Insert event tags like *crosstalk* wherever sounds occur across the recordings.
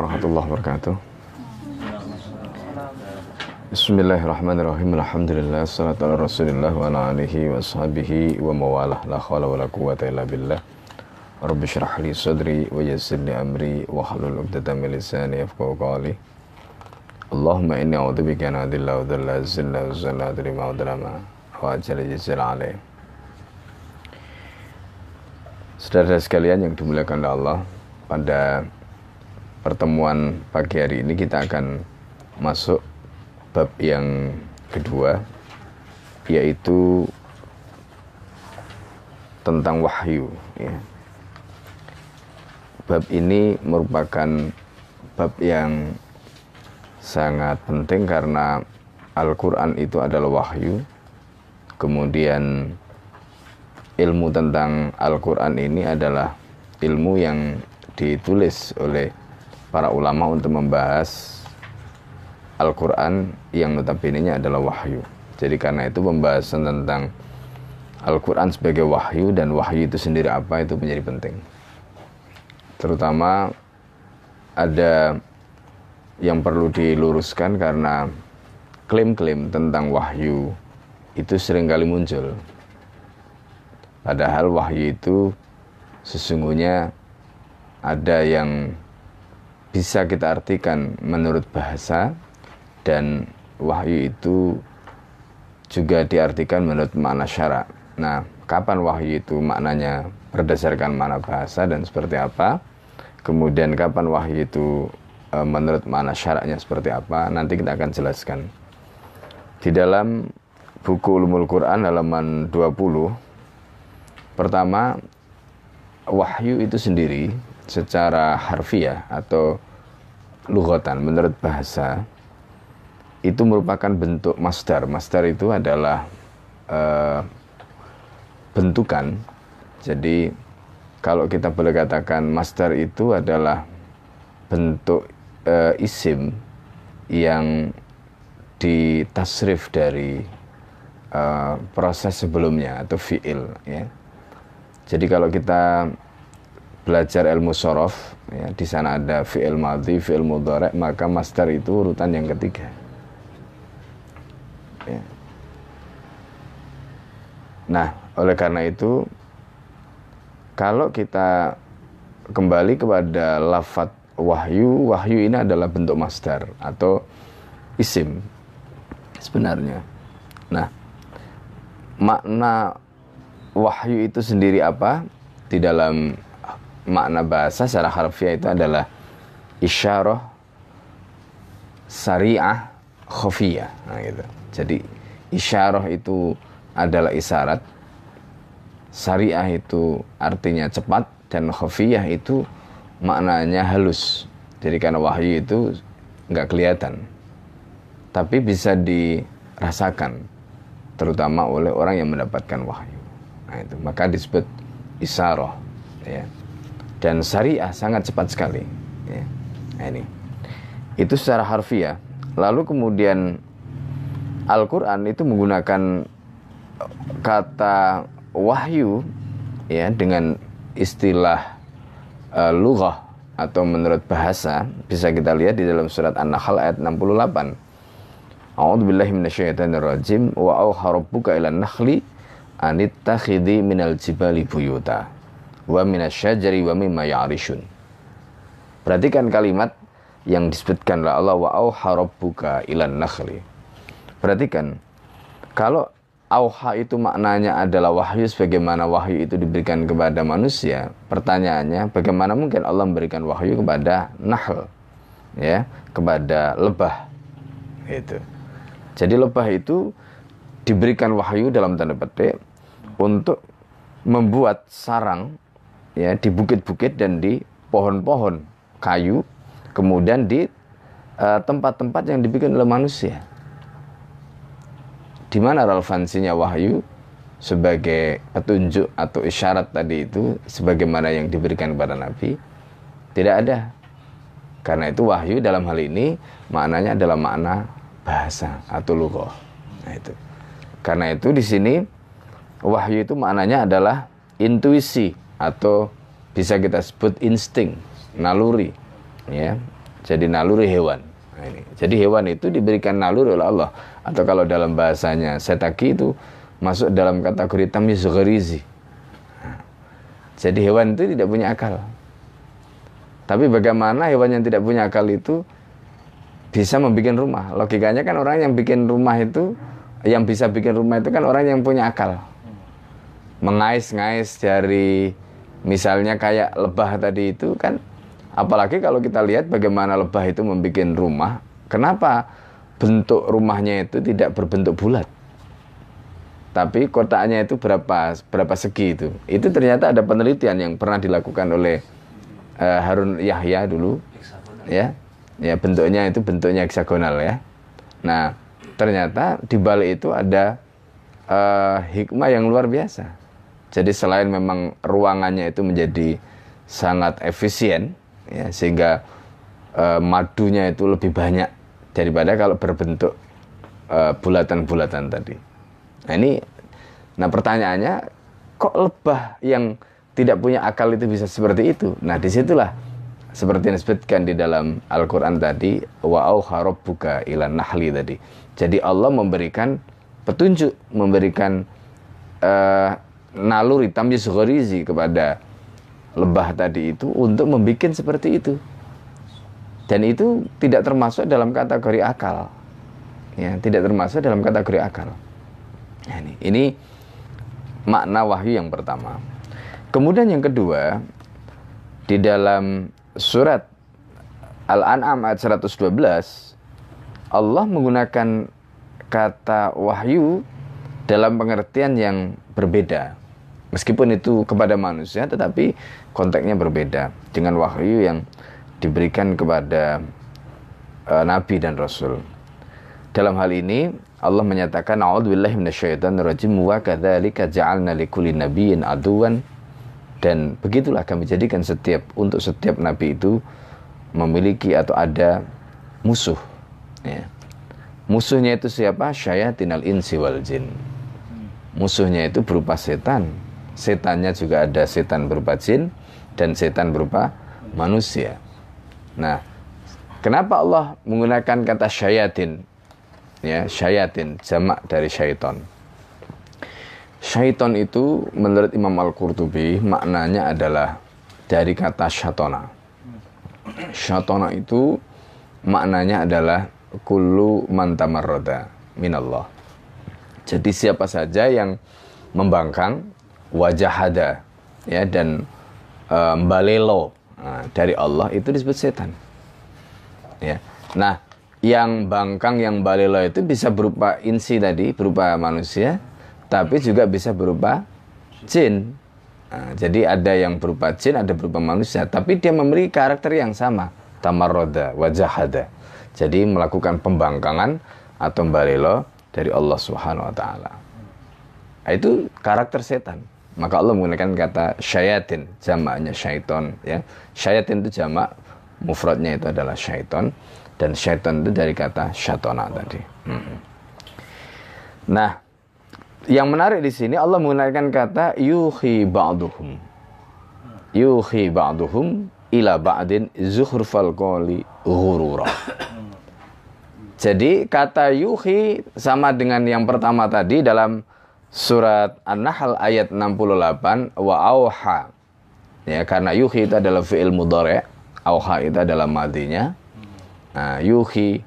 warahmatullahi wabarakatuh. Bismillahirrahmanirrahim. Alhamdulillah salatu ala Rasulillah wa ala alihi wa sahbihi wa mawalah. La khawla wa la quwata illa billah. Rabbi syrah li sadri wa yassir li amri wa hlul 'uqdatam min lisani qawli. Allahumma inni a'udzubika an adilla wa dhalla zilla wa zalla adri ma wa ajala jazil alaih. Saudara sekalian yang dimuliakan oleh Allah, pada pertemuan pagi hari ini kita akan masuk bab yang kedua yaitu tentang wahyu ya. Bab ini merupakan bab yang sangat penting karena Al-Qur'an itu adalah wahyu. Kemudian ilmu tentang Al-Qur'an ini adalah ilmu yang ditulis oleh para ulama untuk membahas Al-Quran yang notabene adalah wahyu. Jadi karena itu pembahasan tentang Al-Quran sebagai wahyu dan wahyu itu sendiri apa itu menjadi penting. Terutama ada yang perlu diluruskan karena klaim-klaim tentang wahyu itu sering kali muncul. Padahal wahyu itu sesungguhnya ada yang bisa kita artikan menurut bahasa dan wahyu itu juga diartikan menurut makna syarak. Nah, kapan wahyu itu maknanya berdasarkan makna bahasa dan seperti apa? Kemudian kapan wahyu itu e, menurut makna syaraknya seperti apa? Nanti kita akan jelaskan. Di dalam buku Ulumul Quran halaman 20 pertama wahyu itu sendiri secara harfiah atau lughatan menurut bahasa itu merupakan bentuk masdar. Masdar itu adalah uh, bentukan. Jadi kalau kita boleh katakan masdar itu adalah bentuk uh, isim yang ditasrif dari uh, proses sebelumnya atau fiil ya. Jadi kalau kita belajar ilmu sorof, ya, di sana ada fi'il madhi, fi'il mudhari, maka master itu urutan yang ketiga. Ya. Nah, oleh karena itu, kalau kita kembali kepada lafat wahyu, wahyu ini adalah bentuk master atau isim sebenarnya. Nah, makna wahyu itu sendiri apa? Di dalam makna bahasa secara harfiah itu adalah isyarah syariah khafiyah. Nah, gitu. jadi isyarah itu adalah isyarat syariah itu artinya cepat dan khafiyah itu maknanya halus. Jadi karena wahyu itu nggak kelihatan. Tapi bisa dirasakan terutama oleh orang yang mendapatkan wahyu. Nah itu. Maka disebut isyarah ya dan syariah sangat cepat sekali. Ya. Nah, ini itu secara harfiah. Lalu kemudian Al-Quran itu menggunakan kata wahyu ya dengan istilah uh, lughah atau menurut bahasa bisa kita lihat di dalam surat An-Nahl ayat 68. A'udzu billahi minasyaitonir rajim wa auha rabbuka ilan nakhli anittakhidhi minal jibali buyuta wa minasyajari wa mimma ya'rishun. Perhatikan kalimat yang disebutkan oleh Allah wa auha rabbuka ilan nakhli. Perhatikan kalau auha itu maknanya adalah wahyu sebagaimana wahyu itu diberikan kepada manusia. Pertanyaannya bagaimana mungkin Allah memberikan wahyu kepada nahl ya, kepada lebah. Itu. Jadi lebah itu diberikan wahyu dalam tanda petik untuk membuat sarang ya di bukit-bukit dan di pohon-pohon kayu, kemudian di eh, tempat-tempat uh, yang dibikin oleh manusia. Di mana relevansinya wahyu sebagai petunjuk atau isyarat tadi itu sebagaimana yang diberikan kepada Nabi? Tidak ada. Karena itu wahyu dalam hal ini maknanya adalah makna bahasa atau lughah. Nah itu. Karena itu di sini wahyu itu maknanya adalah intuisi atau bisa kita sebut insting, naluri, ya, jadi naluri hewan. Nah, ini. Jadi hewan itu diberikan naluri oleh Allah. Atau kalau dalam bahasanya setaki itu masuk dalam kategori tamyiz gharizi. Nah, jadi hewan itu tidak punya akal. Tapi bagaimana hewan yang tidak punya akal itu bisa membuat rumah? Logikanya kan orang yang bikin rumah itu, yang bisa bikin rumah itu kan orang yang punya akal. Mengais-ngais dari misalnya kayak lebah tadi itu kan Apalagi kalau kita lihat bagaimana lebah itu membuat rumah, kenapa bentuk rumahnya itu tidak berbentuk bulat? Tapi kotaknya itu berapa berapa segi itu? Itu ternyata ada penelitian yang pernah dilakukan oleh uh, Harun Yahya dulu, ya, ya bentuknya itu bentuknya heksagonal ya. Nah ternyata di balik itu ada uh, hikmah yang luar biasa. Jadi selain memang ruangannya itu menjadi sangat efisien, ya sehingga uh, madunya itu lebih banyak daripada kalau berbentuk uh, bulatan-bulatan tadi. Nah ini, nah pertanyaannya kok lebah yang tidak punya akal itu bisa seperti itu? Nah di situlah seperti yang disebutkan di dalam Al-Quran tadi wa buka ilan nahli tadi. Jadi Allah memberikan petunjuk, memberikan uh, naluri tamyiz gharizi kepada lebah tadi itu untuk membuat seperti itu. Dan itu tidak termasuk dalam kategori akal. Ya, tidak termasuk dalam kategori akal. Nah, ini, ini makna wahyu yang pertama. Kemudian yang kedua, di dalam surat Al-An'am ayat 112, Allah menggunakan kata wahyu dalam pengertian yang berbeda. Meskipun itu kepada manusia, tetapi konteksnya berbeda dengan wahyu yang diberikan kepada uh, nabi dan rasul. Dalam hal ini Allah menyatakan a'udzubillahi minasyaitonirrajim wa kadzalika ja'alna likulli nabiyyin aduwan dan begitulah kami jadikan setiap untuk setiap nabi itu memiliki atau ada musuh ya. Musuhnya itu siapa? Syayatinal insi wal jin. Musuhnya itu berupa setan setannya juga ada setan berupa jin dan setan berupa manusia. Nah, kenapa Allah menggunakan kata syayatin? Ya, syayatin jamak dari syaiton. Syaiton itu menurut Imam Al-Qurtubi maknanya adalah dari kata syatona. Syatona itu maknanya adalah kullu mantamarroda minallah. Jadi siapa saja yang membangkang wajahada ya dan um, balelo nah, dari Allah itu disebut setan ya nah yang bangkang yang balelo itu bisa berupa insi tadi berupa manusia tapi juga bisa berupa jin nah, jadi ada yang berupa jin ada berupa manusia tapi dia memiliki karakter yang sama tamarroda wajahada jadi melakukan pembangkangan atau balelo dari Allah Subhanahu wa taala. Nah, itu karakter setan. Maka Allah menggunakan kata syayatin, jamaknya syaiton. Ya. Syayatin itu jamak, mufradnya itu adalah syaiton. Dan syaiton itu dari kata syatona tadi. Hmm. Nah, yang menarik di sini Allah menggunakan kata yuhi ba'duhum. Yuhi ba'duhum ila ba'din zuhrufal qoli ghurura. Jadi kata yuhi sama dengan yang pertama tadi dalam surat An-Nahl ayat 68 wa auha. Ya karena yuhi itu adalah fi'il mudhari auha itu adalah madinya. Nah yuhi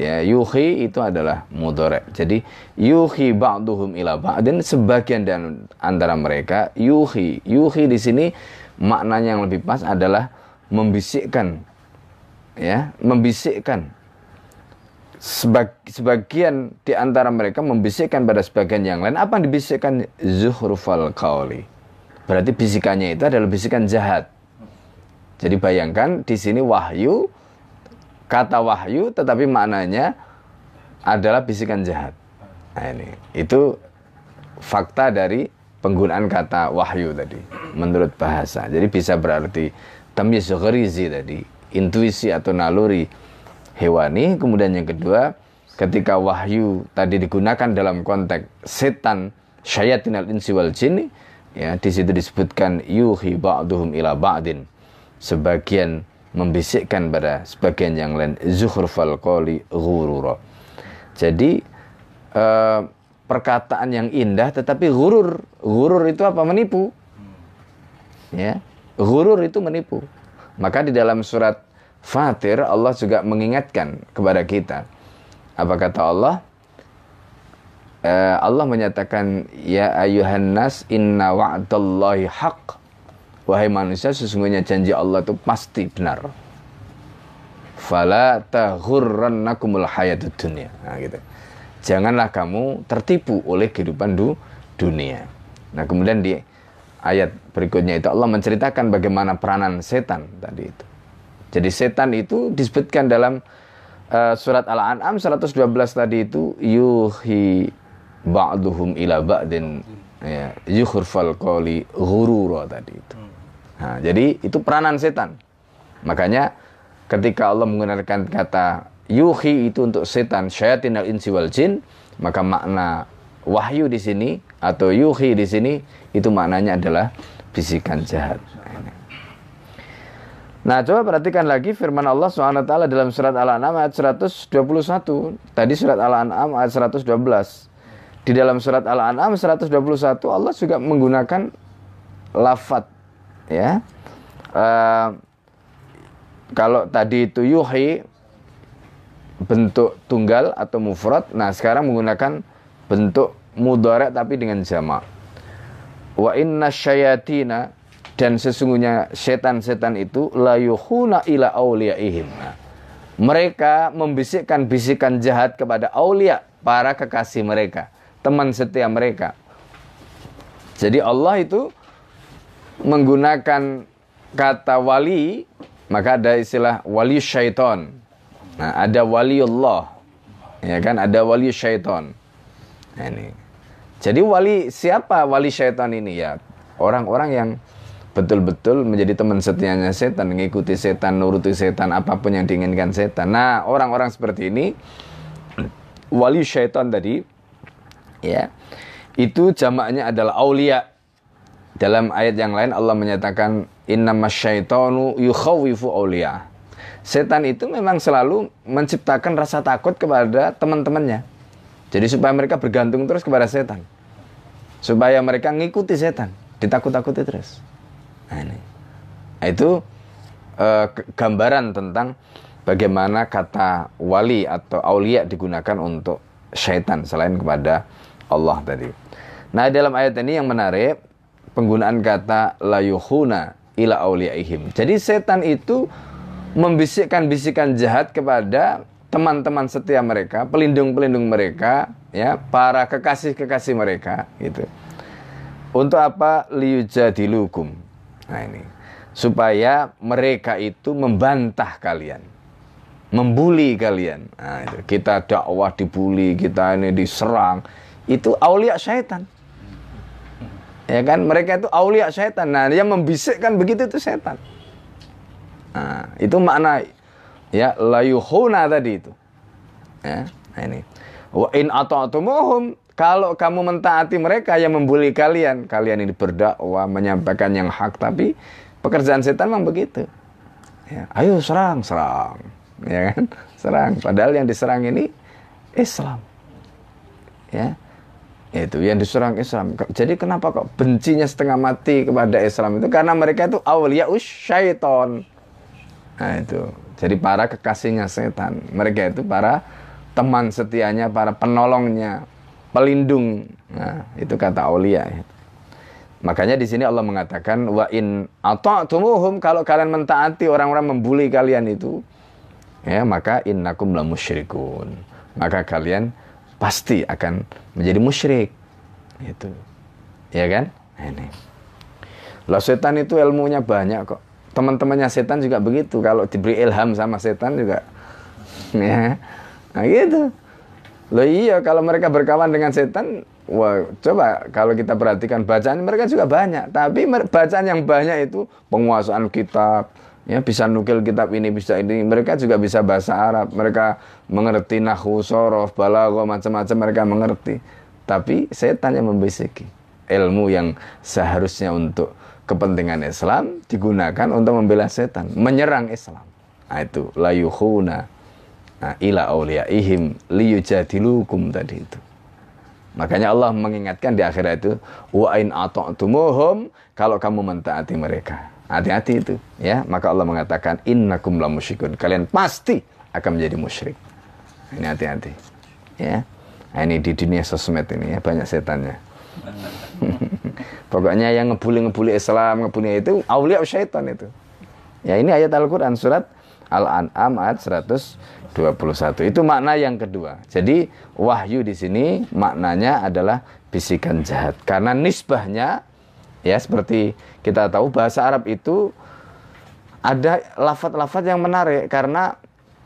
ya yuhi itu adalah mudhari. Jadi yuhi ba'duhum ila ba'din sebagian dan antara mereka yuhi. Yuhi di sini maknanya yang lebih pas adalah membisikkan ya membisikkan sebagian di antara mereka membisikkan pada sebagian yang lain. Apa yang dibisikkan zuhrufal qauli berarti bisikannya itu adalah bisikan jahat. Jadi bayangkan di sini wahyu kata wahyu tetapi maknanya adalah bisikan jahat. Nah ini. Itu fakta dari penggunaan kata wahyu tadi menurut bahasa. Jadi bisa berarti tamyiz gharizi tadi intuisi atau naluri hewani. Kemudian yang kedua, ketika wahyu tadi digunakan dalam konteks setan syayatin al insi wal jin ya di situ disebutkan yuhi ba'duhum ila ba'din. Sebagian membisikkan pada sebagian yang lain zukhrufal qawli ghurura. Jadi uh, perkataan yang indah tetapi gurur. Gurur itu apa? Menipu. Ya. Gurur itu menipu. Maka di dalam surat Fatir Allah juga mengingatkan kepada kita. Apa kata Allah? Uh, Allah menyatakan ya ayuhan nas inna wa'dallahi haqq Wahai manusia, sesungguhnya janji Allah itu pasti benar. Fala taghurrannakumul hayatud dunya. Nah, gitu. Janganlah kamu tertipu oleh kehidupan du dunia. Nah, kemudian di ayat berikutnya itu Allah menceritakan bagaimana peranan setan tadi itu. Jadi setan itu disebutkan dalam uh, surat Al-An'am 112 tadi itu yuhi ba'duhum ila ba'din ya yukhurfal qawli ghurura tadi itu. Nah, jadi itu peranan setan. Makanya ketika Allah menggunakan kata yuhi itu untuk setan, syayatin al-insi wal jin, maka makna wahyu di sini atau yuhi di sini itu maknanya adalah bisikan jahat. Nah, coba perhatikan lagi firman Allah SWT dalam surat Al-An'am ayat 121. Tadi surat Al-An'am ayat 112. Di dalam surat Al-An'am 121 Allah juga menggunakan lafat ya uh, kalau tadi itu yuhi bentuk tunggal atau mufrad nah sekarang menggunakan bentuk mudhari tapi dengan jamak wa inna syayatina dan sesungguhnya setan-setan itu la yuhuna ila auliyaihim nah, mereka membisikkan bisikan jahat kepada aulia para kekasih mereka teman setia mereka jadi Allah itu menggunakan kata wali, maka ada istilah wali syaiton. Nah, ada waliullah. Ya kan, ada wali syaiton. Nah, ini. Jadi wali siapa wali syaitan ini ya? Orang-orang yang betul-betul menjadi teman setianya setan, mengikuti setan, nuruti setan, apa pun yang diinginkan setan. Nah, orang-orang seperti ini wali syaitan tadi ya. Itu jamaknya adalah aulia dalam ayat yang lain Allah menyatakan innama syaitanu yukhawifu awliya. Setan itu memang selalu menciptakan rasa takut kepada teman-temannya. Jadi supaya mereka bergantung terus kepada setan. Supaya mereka ngikuti setan, ditakut-takuti terus. Nah, ini. Nah, itu uh, gambaran tentang bagaimana kata wali atau aulia digunakan untuk syaitan selain kepada Allah tadi. Nah, dalam ayat ini yang menarik penggunaan kata layuhuna ila auliyaihim. Jadi setan itu membisikkan bisikan jahat kepada teman-teman setia mereka, pelindung-pelindung mereka, ya, para kekasih-kekasih mereka gitu. Untuk apa liyujadilukum. Nah ini. Supaya mereka itu membantah kalian, membuli kalian. Nah, itu. Kita dakwah dibully, kita ini diserang, itu aulia syaitan. Ya kan? Mereka itu aulia setan nah dia membisikkan begitu itu setan nah, itu makna ya layuhuna tadi itu. Ya nah ini. Wa in ata'tumuhum kalau kamu mentaati mereka yang membuli kalian. Kalian ini berdakwah menyampaikan yang hak. Tapi pekerjaan setan memang begitu. Ya, ayo serang serang. Ya kan? Serang. Padahal yang diserang ini Islam. Ya. Itu yang diserang Islam. Jadi kenapa kok bencinya setengah mati kepada Islam itu? Karena mereka itu awliya syaiton. Nah itu. Jadi para kekasihnya setan. Mereka itu para teman setianya, para penolongnya, pelindung. Nah, itu kata aulia. Makanya di sini Allah mengatakan wa in ata'tumuhum kalau kalian mentaati orang-orang membuli kalian itu ya maka innakum la musyrikun. Maka kalian pasti akan menjadi musyrik. Itu. Ya kan? Nah, ini. Lah setan itu ilmunya banyak kok. Teman-temannya setan juga begitu. Kalau diberi ilham sama setan juga *laughs* ya. Nah gitu. Loh iya kalau mereka berkawan dengan setan, wah coba kalau kita perhatikan bacaan mereka juga banyak. Tapi bacaan yang banyak itu penguasaan kitab, ya bisa nukil kitab ini bisa ini mereka juga bisa bahasa Arab mereka mengerti nahu sorof balago macam-macam mereka mengerti tapi setan yang membisiki ilmu yang seharusnya untuk kepentingan Islam digunakan untuk membela setan, menyerang Islam. Nah, itu layuhuna nah, ila auliyaihim liyujadilukum tadi itu. Makanya Allah mengingatkan di akhirat itu wa in ata'tumuhum kalau kamu mentaati mereka. Hati-hati itu ya. Maka Allah mengatakan innakum la musyrikun. Kalian pasti akan menjadi musyrik. Ini hati-hati. Ya. Nah, ini di dunia sosmed ini ya banyak setannya. *laughs* Pokoknya yang ngebuli-ngebuli Islam, ngebuli itu aulia syaitan itu. Ya ini ayat Al-Qur'an surat Al-An'am ayat 121. Itu makna yang kedua. Jadi wahyu di sini maknanya adalah bisikan jahat. Karena nisbahnya ya seperti kita tahu bahasa Arab itu ada lafat-lafat yang menarik karena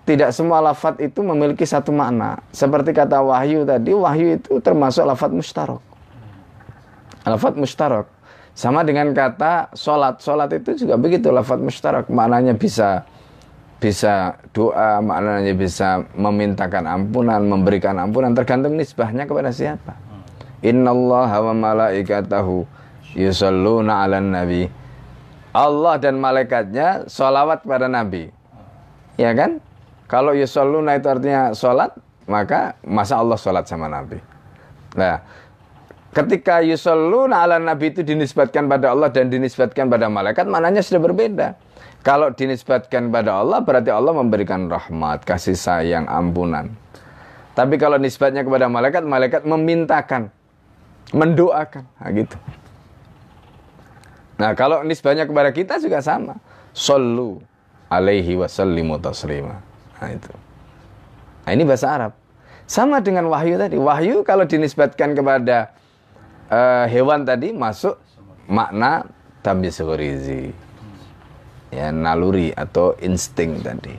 tidak semua lafat itu memiliki satu makna. Seperti kata wahyu tadi, wahyu itu termasuk lafat mustarok. Lafat mustarok. Sama dengan kata sholat. Sholat itu juga begitu, lafat mustarok. Maknanya bisa bisa doa, maknanya bisa memintakan ampunan, memberikan ampunan, tergantung nisbahnya kepada siapa. Allah wa malaikatahu yusalluna ala nabi. Allah dan malaikatnya sholawat kepada nabi. Ya kan? Kalau yusalluna itu artinya sholat, maka masa Allah sholat sama nabi. Nah, ketika yusalluna ala nabi itu dinisbatkan pada Allah dan dinisbatkan pada malaikat, maknanya sudah berbeda. Kalau dinisbatkan pada Allah berarti Allah memberikan rahmat, kasih sayang, ampunan. Tapi kalau nisbatnya kepada malaikat, malaikat memintakan, mendoakan, nah, gitu. Nah, kalau nisbatnya kepada kita juga sama. Sallu alaihi wasallimu taslima. Nah, itu. Nah, ini bahasa Arab. Sama dengan wahyu tadi. Wahyu kalau dinisbatkan kepada uh, hewan tadi masuk makna tamyiz ya naluri atau insting tadi.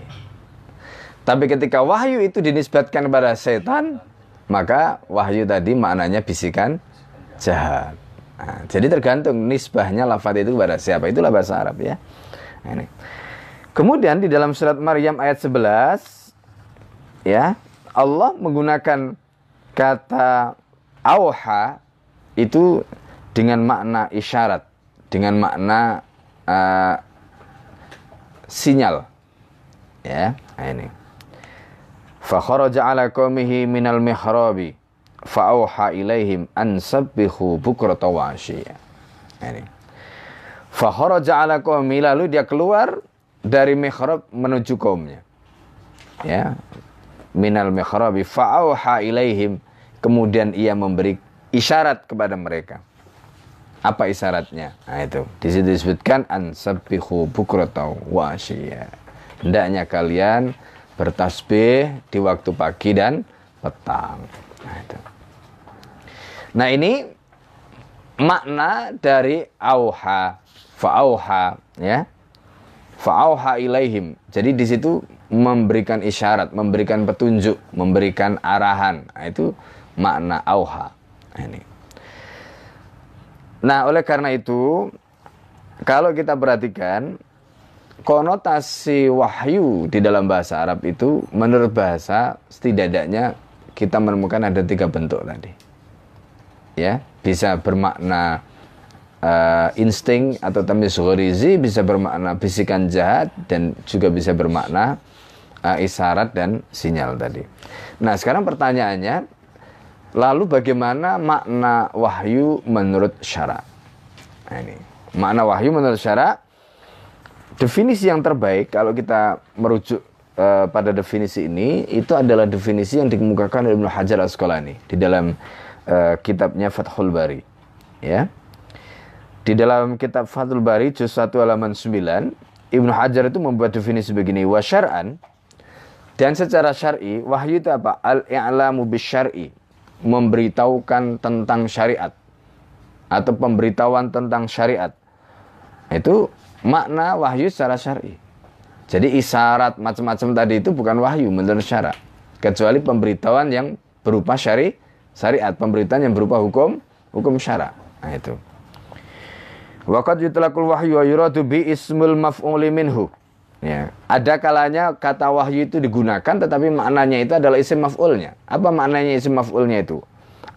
Tapi ketika wahyu itu dinisbatkan kepada setan, maka wahyu tadi maknanya bisikan jahat. Nah, jadi tergantung nisbahnya lafaz itu kepada siapa. Itulah bahasa Arab ya. Nah, ini. Kemudian di dalam surat Maryam ayat 11 ya, Allah menggunakan kata auha itu dengan makna isyarat, dengan makna uh, sinyal. Ya, nah ini. Fa kharaja ala qaumihi minal mihrabi fa auha ilaihim an sabbihu bukrata wa ashiya. Nah, ini. Fa kharaja ala qaumi lalu dia keluar dari mihrab menuju kaumnya. Ya. Minal mihrabi fa auha ilaihim kemudian ia memberi isyarat kepada mereka. Apa isyaratnya? Nah itu. Di situ disebutkan ansabbihu bukrata wa Hendaknya kalian bertasbih di waktu pagi dan petang. Nah itu. Nah ini makna dari auha, fa'auha ya. Fa'auha ilaihim. Jadi di situ memberikan isyarat, memberikan petunjuk, memberikan arahan. Nah, itu makna auha. Nah, ini. Nah, oleh karena itu, kalau kita perhatikan, konotasi wahyu di dalam bahasa Arab itu, menurut bahasa, setidaknya kita menemukan ada tiga bentuk tadi. Ya, bisa bermakna uh, insting atau tamis ghorizi, bisa bermakna bisikan jahat, dan juga bisa bermakna uh, isyarat dan sinyal tadi. Nah, sekarang pertanyaannya, Lalu bagaimana makna wahyu menurut syara? Nah, ini. Makna wahyu menurut syara definisi yang terbaik kalau kita merujuk uh, pada definisi ini itu adalah definisi yang dikemukakan oleh Ibnu Hajar Asqalani di dalam uh, kitabnya Fathul Bari. Ya. Di dalam kitab Fathul Bari juz 1 halaman 9, Ibnu Hajar itu membuat definisi begini, wa dan secara syar'i wahyu itu apa? Al-i'lamu bisyar'i memberitahukan tentang syariat atau pemberitahuan tentang syariat itu makna wahyu secara syar'i. Jadi isyarat macam-macam tadi itu bukan wahyu menurut syarat kecuali pemberitahuan yang berupa syari syariat, pemberitahuan yang berupa hukum hukum syara. Nah itu. Waqad yutlaqul wahyu wa yuradu bi ismul maf'uli minhu. Ya, ada kalanya kata wahyu itu digunakan tetapi maknanya itu adalah isim maf'ulnya. Apa maknanya isim maf'ulnya itu?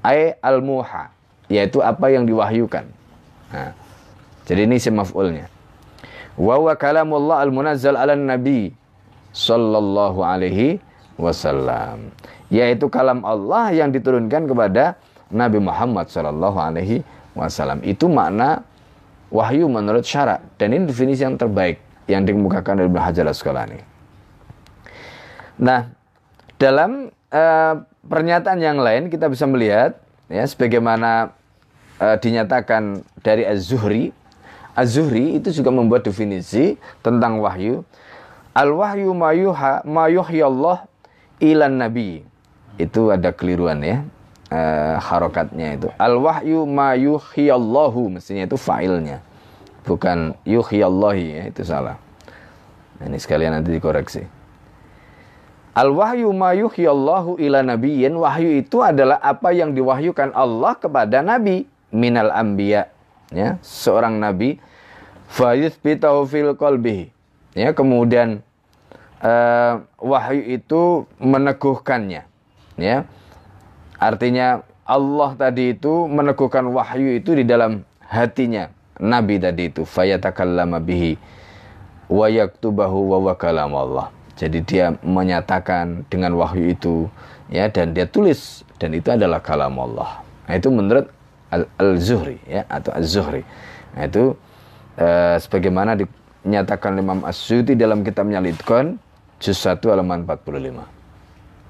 Ai al-muha, yaitu apa yang diwahyukan. Nah, Jadi ini si maf'ulnya. Wa wa kalamullah al-munazzal ala nabi sallallahu alaihi wasallam. Yaitu kalam Allah yang diturunkan kepada Nabi Muhammad sallallahu alaihi wasallam. Itu makna wahyu menurut syarak dan ini definisi yang terbaik yang dikemukakan oleh Ibnu Hajar Asqalani. Nah, dalam uh, pernyataan yang lain kita bisa melihat ya sebagaimana uh, dinyatakan dari Az-Zuhri Az-Zuhri itu juga membuat definisi tentang wahyu. Al-wahyu mayuha mayuhyallah ilan nabi. Itu ada keliruan ya. Uh, harokatnya itu. Al-wahyu mayuhyallahu mestinya itu fa'ilnya. Bukan yuhyallahi ya, itu salah. Nah, ini sekalian nanti dikoreksi. Al-wahyu mayuhyallahu ila nabiyyin. Wahyu itu adalah apa yang diwahyukan Allah kepada nabi minal anbiya ya seorang nabi fayuthbitahu fil qalbihi ya kemudian uh, wahyu itu meneguhkannya ya artinya Allah tadi itu meneguhkan wahyu itu di dalam hatinya nabi tadi itu fayatakallama bihi wa yaktubahu wa kalam Allah jadi dia menyatakan dengan wahyu itu ya dan dia tulis dan itu adalah kalam Allah nah, itu menurut Al-Zuhri ya atau Az-Zuhri. Nah, itu uh, sebagaimana dinyatakan Imam As-Suyuti dalam kitabnya Lidkon juz 1 halaman 45.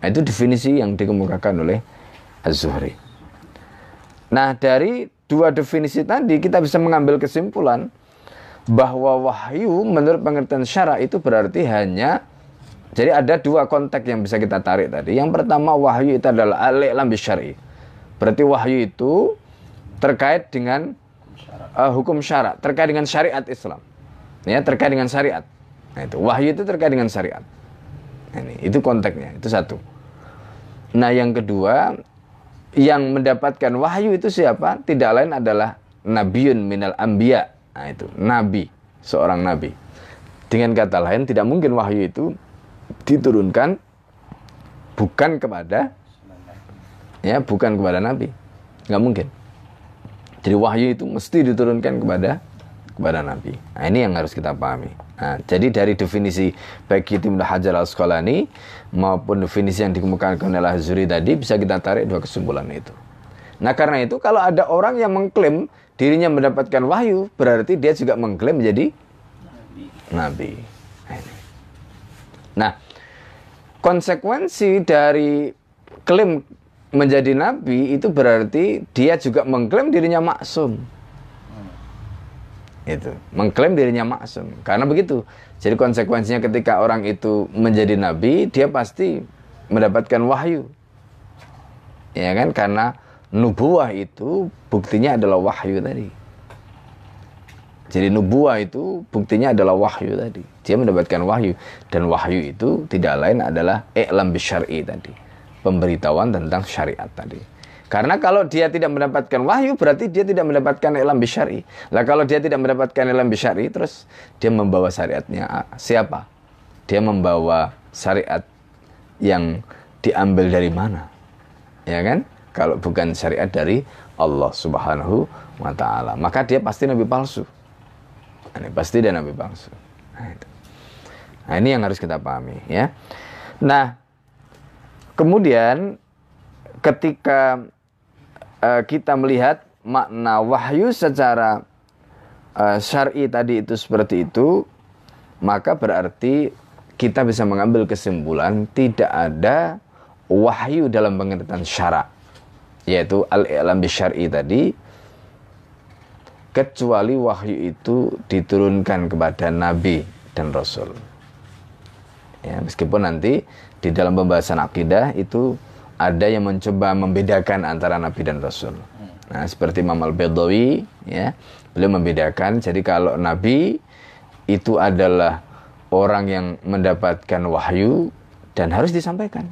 Nah, itu definisi yang dikemukakan oleh Az-Zuhri. Nah, dari dua definisi tadi kita bisa mengambil kesimpulan bahwa wahyu menurut pengertian syara itu berarti hanya jadi ada dua konteks yang bisa kita tarik tadi. Yang pertama wahyu itu adalah al-i'lam syar'i. Berarti wahyu itu terkait dengan uh, hukum syarat, terkait dengan syariat Islam. Ya, terkait dengan syariat. Nah, itu wahyu itu terkait dengan syariat. Nah, ini itu konteksnya, itu satu. Nah, yang kedua, yang mendapatkan wahyu itu siapa? Tidak lain adalah nabiun minal anbiya. Nah, itu nabi, seorang nabi. Dengan kata lain, tidak mungkin wahyu itu diturunkan bukan kepada ya, bukan kepada nabi. Nggak mungkin. Jadi wahyu itu mesti diturunkan kepada kepada Nabi. Nah, ini yang harus kita pahami. Nah, jadi dari definisi baik itu Hajar al-Asqalani maupun definisi yang dikemukakan oleh Al-Zuri tadi bisa kita tarik dua kesimpulan itu. Nah, karena itu kalau ada orang yang mengklaim dirinya mendapatkan wahyu, berarti dia juga mengklaim menjadi nabi. nabi. Nah, konsekuensi dari klaim menjadi nabi itu berarti dia juga mengklaim dirinya maksum. Itu, mengklaim dirinya maksum. Karena begitu. Jadi konsekuensinya ketika orang itu menjadi nabi, dia pasti mendapatkan wahyu. Ya kan? Karena nubuah itu buktinya adalah wahyu tadi. Jadi nubuah itu buktinya adalah wahyu tadi. Dia mendapatkan wahyu dan wahyu itu tidak lain adalah i'lam bisyar'i tadi pemberitahuan tentang syariat tadi. Karena kalau dia tidak mendapatkan wahyu berarti dia tidak mendapatkan ilmu bisyari. Lah kalau dia tidak mendapatkan ilmu bisyari terus dia membawa syariatnya ah, siapa? Dia membawa syariat yang diambil dari mana? Ya kan? Kalau bukan syariat dari Allah Subhanahu wa taala, maka dia pasti nabi palsu. Ini pasti dia nabi palsu. Nah, nah ini yang harus kita pahami ya. Nah, Kemudian ketika uh, kita melihat makna wahyu secara uh, syar'i tadi itu seperti itu, maka berarti kita bisa mengambil kesimpulan tidak ada wahyu dalam pengertian syarak yaitu al-i'lam syar'i tadi kecuali wahyu itu diturunkan kepada nabi dan rasul. Ya, meskipun nanti di dalam pembahasan akidah itu ada yang mencoba membedakan antara nabi dan rasul. Nah, seperti Imam Al-Bedawi ya, beliau membedakan jadi kalau nabi itu adalah orang yang mendapatkan wahyu dan harus disampaikan.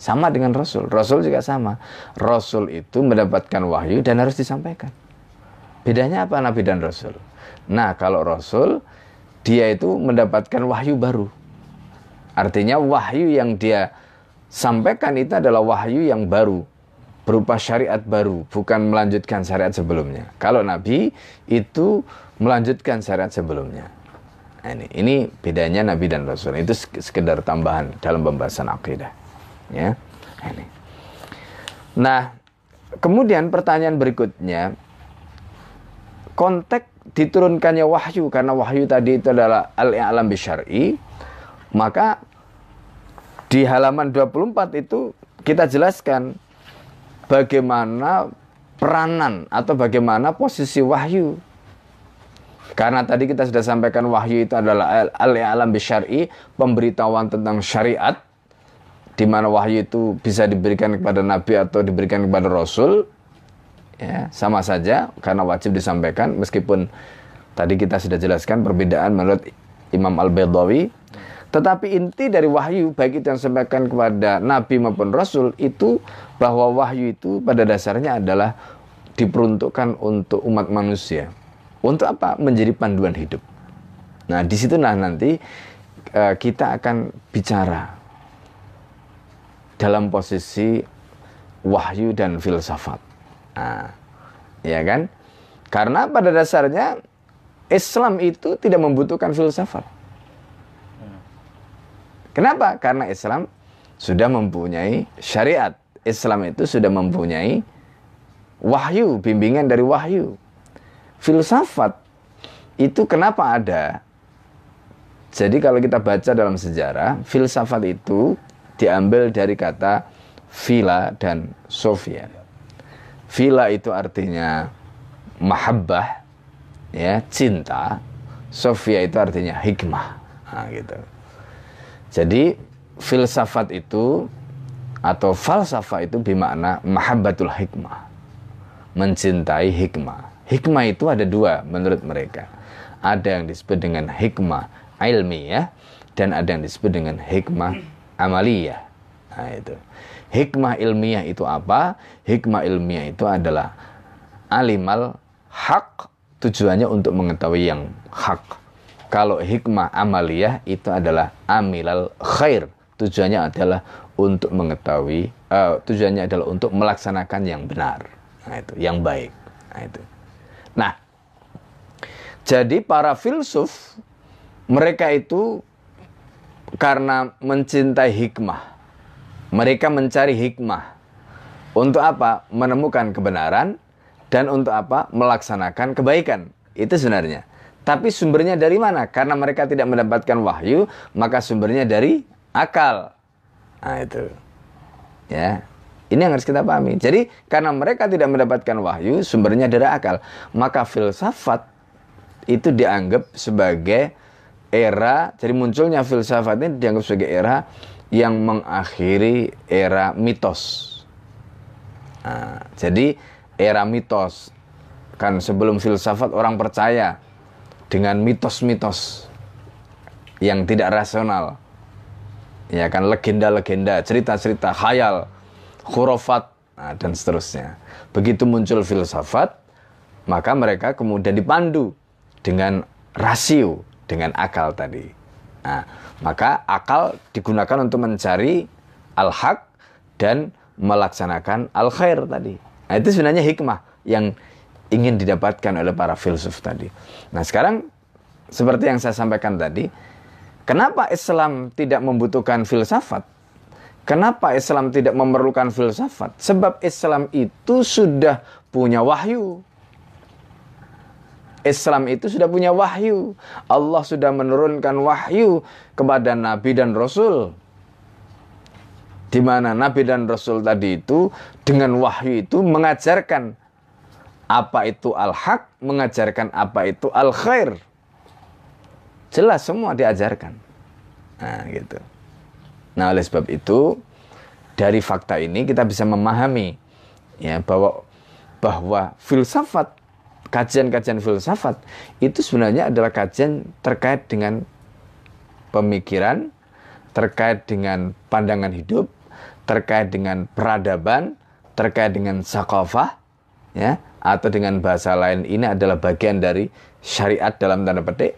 Sama dengan rasul. Rasul juga sama. Rasul itu mendapatkan wahyu dan harus disampaikan. Bedanya apa nabi dan rasul? Nah, kalau rasul dia itu mendapatkan wahyu baru Artinya wahyu yang dia sampaikan itu adalah wahyu yang baru. berupa syariat baru, bukan melanjutkan syariat sebelumnya. Kalau Nabi itu melanjutkan syariat sebelumnya. Nah, ini, ini bedanya Nabi dan Rasul. Itu sekedar tambahan dalam pembahasan akidah. Ya, ini. Nah, kemudian pertanyaan berikutnya, konteks diturunkannya wahyu karena wahyu tadi itu adalah al-i'lam bisyar'i, maka di halaman 24 itu kita jelaskan bagaimana peranan atau bagaimana posisi wahyu. Karena tadi kita sudah sampaikan wahyu itu adalah al-alam bisyari, pemberitahuan tentang syariat di mana wahyu itu bisa diberikan kepada nabi atau diberikan kepada rasul. Ya, sama saja karena wajib disampaikan meskipun tadi kita sudah jelaskan perbedaan menurut Imam Al-Baydawi tetapi inti dari wahyu baik itu yang disampaikan kepada nabi maupun rasul itu bahwa wahyu itu pada dasarnya adalah diperuntukkan untuk umat manusia. Untuk apa? Menjadi panduan hidup. Nah, di situlah nanti uh, kita akan bicara dalam posisi wahyu dan filsafat. Nah, ya kan? Karena pada dasarnya Islam itu tidak membutuhkan filsafat. Kenapa? Karena Islam sudah mempunyai syariat. Islam itu sudah mempunyai wahyu, bimbingan dari wahyu. Filsafat itu kenapa ada? Jadi kalau kita baca dalam sejarah, filsafat itu diambil dari kata vila dan sofia. Vila itu artinya mahabbah, ya cinta. Sofia itu artinya hikmah. Nah, gitu. Jadi filsafat itu atau falsafah itu bermakna mahabbatul hikmah. Mencintai hikmah. Hikmah itu ada dua menurut mereka. Ada yang disebut dengan hikmah ilmiah dan ada yang disebut dengan hikmah amaliyah. Nah itu. Hikmah ilmiah itu apa? Hikmah ilmiah itu adalah alimal hak tujuannya untuk mengetahui yang hak kalau hikmah amaliyah itu adalah amilal khair. Tujuannya adalah untuk mengetahui, uh, tujuannya adalah untuk melaksanakan yang benar. Nah itu, yang baik. Nah itu. Nah, jadi para filsuf mereka itu karena mencintai hikmah. Mereka mencari hikmah. Untuk apa? Menemukan kebenaran dan untuk apa? Melaksanakan kebaikan. Itu sebenarnya. Tapi sumbernya dari mana? Karena mereka tidak mendapatkan wahyu, maka sumbernya dari akal. Nah, itu. Ya. Ini yang harus kita pahami. Jadi, karena mereka tidak mendapatkan wahyu, sumbernya dari akal. Maka filsafat itu dianggap sebagai era, jadi munculnya filsafat ini dianggap sebagai era yang mengakhiri era mitos. Nah, jadi era mitos kan sebelum filsafat orang percaya dengan mitos-mitos yang tidak rasional. Ya kan legenda-legenda, cerita-cerita khayal, khurafat nah, dan seterusnya. Begitu muncul filsafat, maka mereka kemudian dipandu dengan rasio, dengan akal tadi. Nah, maka akal digunakan untuk mencari al-haq dan melaksanakan al-khair tadi. Nah, itu sebenarnya hikmah yang ingin didapatkan oleh para filsuf tadi. Nah sekarang seperti yang saya sampaikan tadi, kenapa Islam tidak membutuhkan filsafat? Kenapa Islam tidak memerlukan filsafat? Sebab Islam itu sudah punya wahyu. Islam itu sudah punya wahyu. Allah sudah menurunkan wahyu kepada Nabi dan Rasul. Di mana Nabi dan Rasul tadi itu dengan wahyu itu mengajarkan apa itu al-haq, mengajarkan apa itu al-khair. Jelas semua diajarkan. Nah, gitu. Nah, oleh sebab itu dari fakta ini kita bisa memahami ya bahwa bahwa filsafat kajian-kajian filsafat itu sebenarnya adalah kajian terkait dengan pemikiran, terkait dengan pandangan hidup, terkait dengan peradaban, terkait dengan sakofah, ya atau dengan bahasa lain ini adalah bagian dari syariat dalam tanda petik.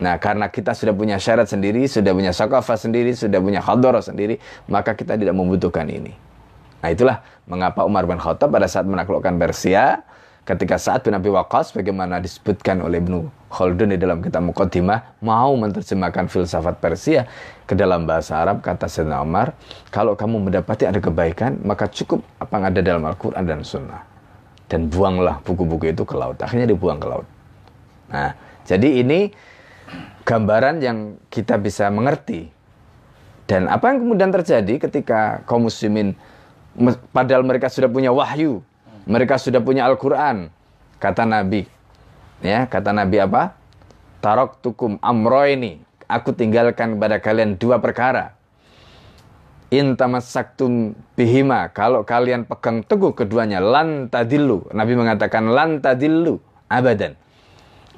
Nah, karena kita sudah punya syariat sendiri, sudah punya sakafah sendiri, sudah punya khadorah sendiri, maka kita tidak membutuhkan ini. Nah itulah mengapa Umar bin Khattab pada saat menaklukkan Persia, ketika saat bin Abi Waqqas, bagaimana disebutkan oleh Ibnu Khaldun di dalam kitab Muqaddimah, mau menerjemahkan filsafat Persia ke dalam bahasa Arab, kata Sayyidina Umar, kalau kamu mendapati ada kebaikan, maka cukup apa yang ada dalam Al-Quran dan Sunnah. Dan buanglah buku-buku itu ke laut. Akhirnya dibuang ke laut. Nah, jadi ini gambaran yang kita bisa mengerti. Dan apa yang kemudian terjadi ketika kaum muslimin padahal mereka sudah punya wahyu, mereka sudah punya Al-Qur'an. Kata Nabi, ya, kata Nabi apa? Tarok tukum amro ini. Aku tinggalkan kepada kalian dua perkara. Intamasaktum bihima. Kalau kalian pegang teguh keduanya, lantadillu. Nabi mengatakan lantadillu abadan.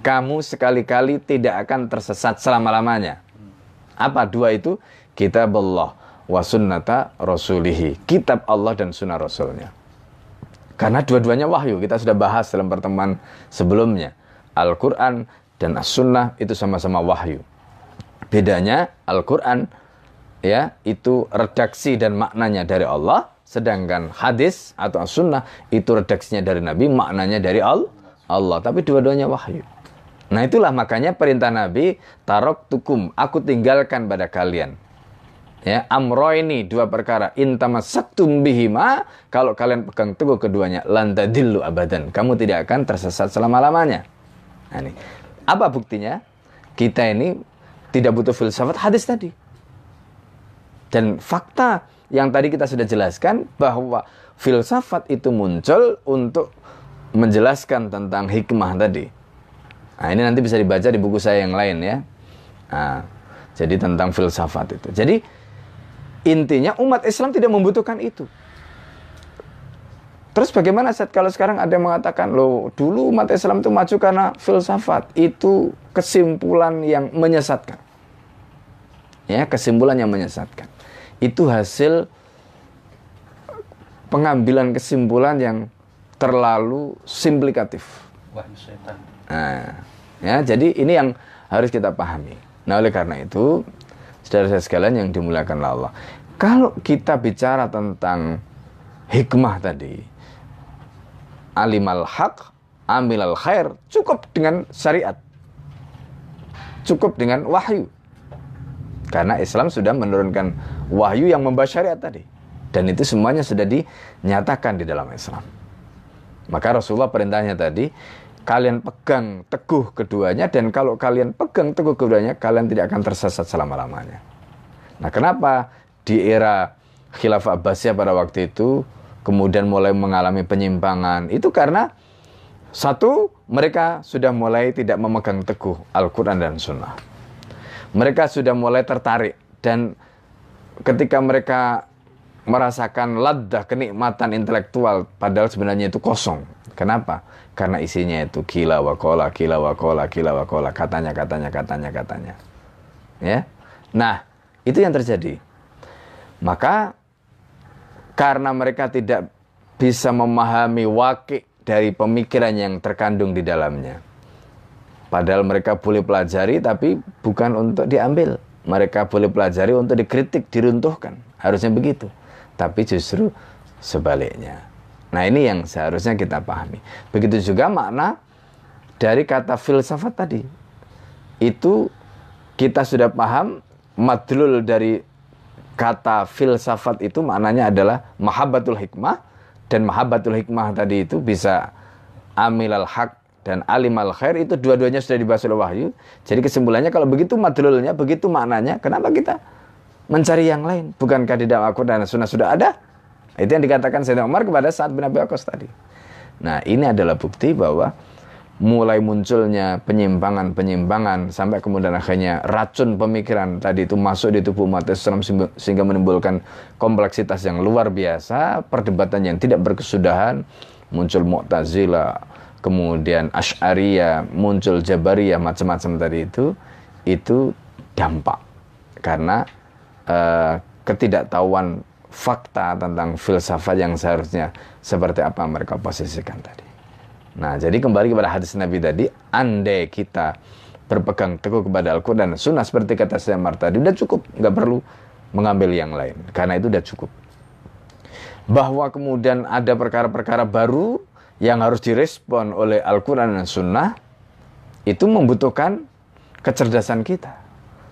Kamu sekali-kali tidak akan tersesat selama-lamanya. Apa dua itu? Kitab Allah wa sunnata rasulihi. Kitab Allah dan sunnah rasulnya. Karena dua-duanya wahyu. Kita sudah bahas dalam pertemuan sebelumnya. Al-Quran dan As-Sunnah itu sama-sama wahyu. Bedanya Al-Quran ya itu redaksi dan maknanya dari Allah. Sedangkan hadis atau As-Sunnah itu redaksinya dari Nabi, maknanya dari Allah. Tapi dua-duanya wahyu. Nah itulah makanya perintah Nabi, tarok tukum, aku tinggalkan pada kalian. Ya amro ini dua perkara. Intama saktum bihima kalau kalian pegang teguh keduanya lantadillu abadan. Kamu tidak akan tersesat selama lamanya nah, ini. Apa buktinya? Kita ini tidak butuh filsafat hadis tadi dan fakta yang tadi kita sudah jelaskan bahwa filsafat itu muncul untuk menjelaskan tentang hikmah tadi nah ini nanti bisa dibaca di buku saya yang lain ya nah, jadi tentang filsafat itu jadi Intinya umat Islam tidak membutuhkan itu. Terus bagaimana saat kalau sekarang ada yang mengatakan loh dulu umat Islam itu maju karena filsafat itu kesimpulan yang menyesatkan. Ya, kesimpulan yang menyesatkan. Itu hasil pengambilan kesimpulan yang terlalu simplikatif. Nah, ya, jadi ini yang harus kita pahami. Nah, oleh karena itu saudara-saudara sekalian yang dimuliakan Allah. Kalau kita bicara tentang hikmah tadi, alimal haq, amilal khair, cukup dengan syariat. Cukup dengan wahyu. Karena Islam sudah menurunkan wahyu yang membahas syariat tadi. Dan itu semuanya sudah dinyatakan di dalam Islam. Maka Rasulullah perintahnya tadi, kalian pegang teguh keduanya dan kalau kalian pegang teguh keduanya kalian tidak akan tersesat selama-lamanya. Nah, kenapa di era Khilafah Abbasiyah pada waktu itu kemudian mulai mengalami penyimpangan? Itu karena satu, mereka sudah mulai tidak memegang teguh Al-Qur'an dan Sunnah. Mereka sudah mulai tertarik dan ketika mereka merasakan laddah kenikmatan intelektual padahal sebenarnya itu kosong. Kenapa? Karena isinya itu kila wakola, kila wakola, kila wakola, katanya, katanya, katanya, katanya. Ya. Nah, itu yang terjadi. Maka karena mereka tidak bisa memahami wakil dari pemikiran yang terkandung di dalamnya. Padahal mereka boleh pelajari tapi bukan untuk diambil. Mereka boleh pelajari untuk dikritik, diruntuhkan. Harusnya begitu. Tapi justru sebaliknya. Nah ini yang seharusnya kita pahami. Begitu juga makna dari kata filsafat tadi. Itu kita sudah paham madlul dari kata filsafat itu maknanya adalah mahabbatul hikmah dan mahabbatul hikmah tadi itu bisa amilal haq dan alimal khair itu dua-duanya sudah dibahas oleh wahyu. Jadi kesimpulannya kalau begitu madlulnya, begitu maknanya, kenapa kita mencari yang lain? Bukankah di dalam Al-Quran dan Sunnah sudah ada? Itu yang dikatakan Sayyidina Umar kepada saat bin Abi tadi. Nah, ini adalah bukti bahwa mulai munculnya penyimpangan-penyimpangan sampai kemudian akhirnya racun pemikiran tadi itu masuk di tubuh umat Islam sehingga menimbulkan kompleksitas yang luar biasa, perdebatan yang tidak berkesudahan, muncul Mu'tazilah, kemudian Asy'ariyah, muncul Jabariyah macam-macam tadi itu itu dampak karena uh, ketidaktahuan fakta tentang filsafat yang seharusnya seperti apa mereka posisikan tadi. Nah, jadi kembali kepada hadis Nabi tadi, andai kita berpegang teguh kepada Al-Quran dan Sunnah seperti kata saya tadi, udah cukup, nggak perlu mengambil yang lain, karena itu udah cukup. bahwa kemudian ada perkara-perkara baru yang harus direspon oleh Al-Quran dan Sunnah, itu membutuhkan kecerdasan kita.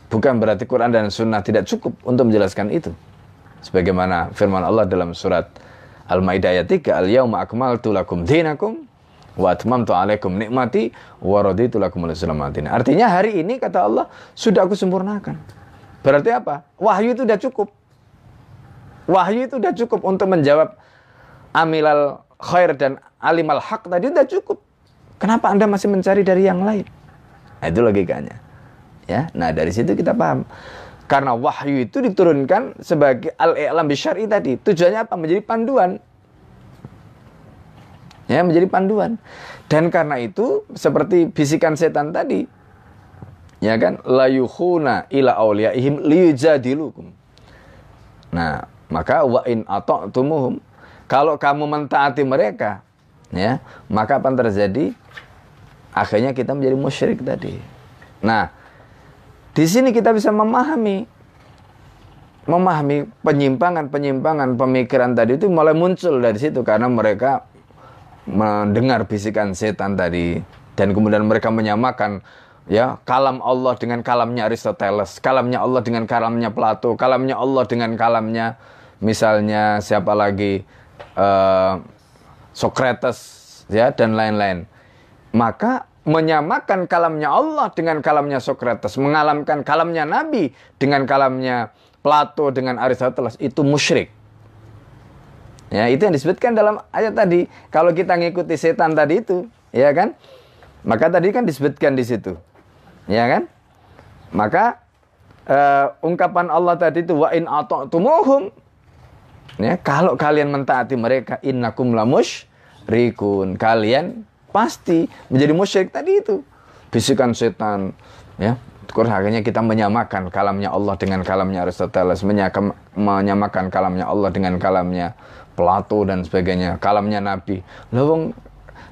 Bukan berarti Quran dan Sunnah tidak cukup untuk menjelaskan itu. Sebagaimana firman Allah dalam surat Al-Maidah ayat 3, Al-yawma akmaltu lakum dinakum wa atmamtu alaikum nikmati wa raditu lakum Artinya hari ini kata Allah sudah aku sempurnakan. Berarti apa? Wahyu itu sudah cukup. Wahyu itu sudah cukup untuk menjawab amilal khair dan alimal haq tadi sudah cukup. Kenapa Anda masih mencari dari yang lain? Nah, itu logikanya. Ya. Nah, dari situ kita paham. Karena wahyu itu diturunkan sebagai al-i'lam bisyar'i tadi. Tujuannya apa? Menjadi panduan. Ya, menjadi panduan. Dan karena itu seperti bisikan setan tadi. Ya kan? La yukhuna ila awliyaihim liyujadilukum. Nah, maka wa in ata'tumuhum kalau kamu mentaati mereka, ya, maka apa yang terjadi? Akhirnya kita menjadi musyrik tadi. Nah, di sini kita bisa memahami memahami penyimpangan-penyimpangan pemikiran tadi itu mulai muncul dari situ karena mereka mendengar bisikan setan tadi dan kemudian mereka menyamakan ya kalam Allah dengan kalamnya Aristoteles, kalamnya Allah dengan kalamnya Plato, kalamnya Allah dengan kalamnya misalnya siapa lagi uh, Socrates ya dan lain-lain. Maka menyamakan kalamnya Allah dengan kalamnya Socrates, mengalamkan kalamnya Nabi dengan kalamnya Plato dengan Aristoteles itu musyrik. Ya, itu yang disebutkan dalam ayat tadi. Kalau kita ngikuti setan tadi itu, ya kan? Maka tadi kan disebutkan di situ. Ya kan? Maka uh, ungkapan Allah tadi itu wa in ya kalau kalian mentaati mereka innakum lamush rikun kalian pasti menjadi musyrik tadi itu. Bisikan setan, ya. Terus akhirnya kita menyamakan kalamnya Allah dengan kalamnya Aristoteles, menyamakan kalamnya Allah dengan kalamnya Plato dan sebagainya, kalamnya Nabi. Lalu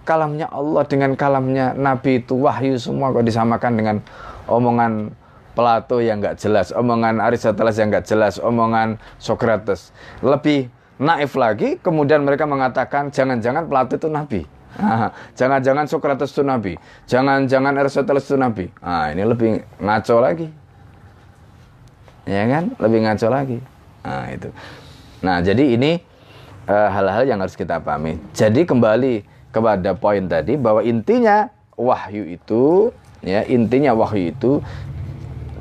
kalamnya Allah dengan kalamnya Nabi itu wahyu semua kok disamakan dengan omongan Plato yang nggak jelas, omongan Aristoteles yang nggak jelas, omongan Socrates. Lebih naif lagi, kemudian mereka mengatakan jangan-jangan Plato itu Nabi. Jangan-jangan Socrates itu nabi. Jangan-jangan Aristoteles itu nabi. Nah, ini lebih ngaco lagi. Ya kan? Lebih ngaco lagi. Nah, itu. Nah, jadi ini eh, hal-hal uh, yang harus kita pahami. Jadi kembali kepada poin tadi bahwa intinya wahyu itu ya, intinya wahyu itu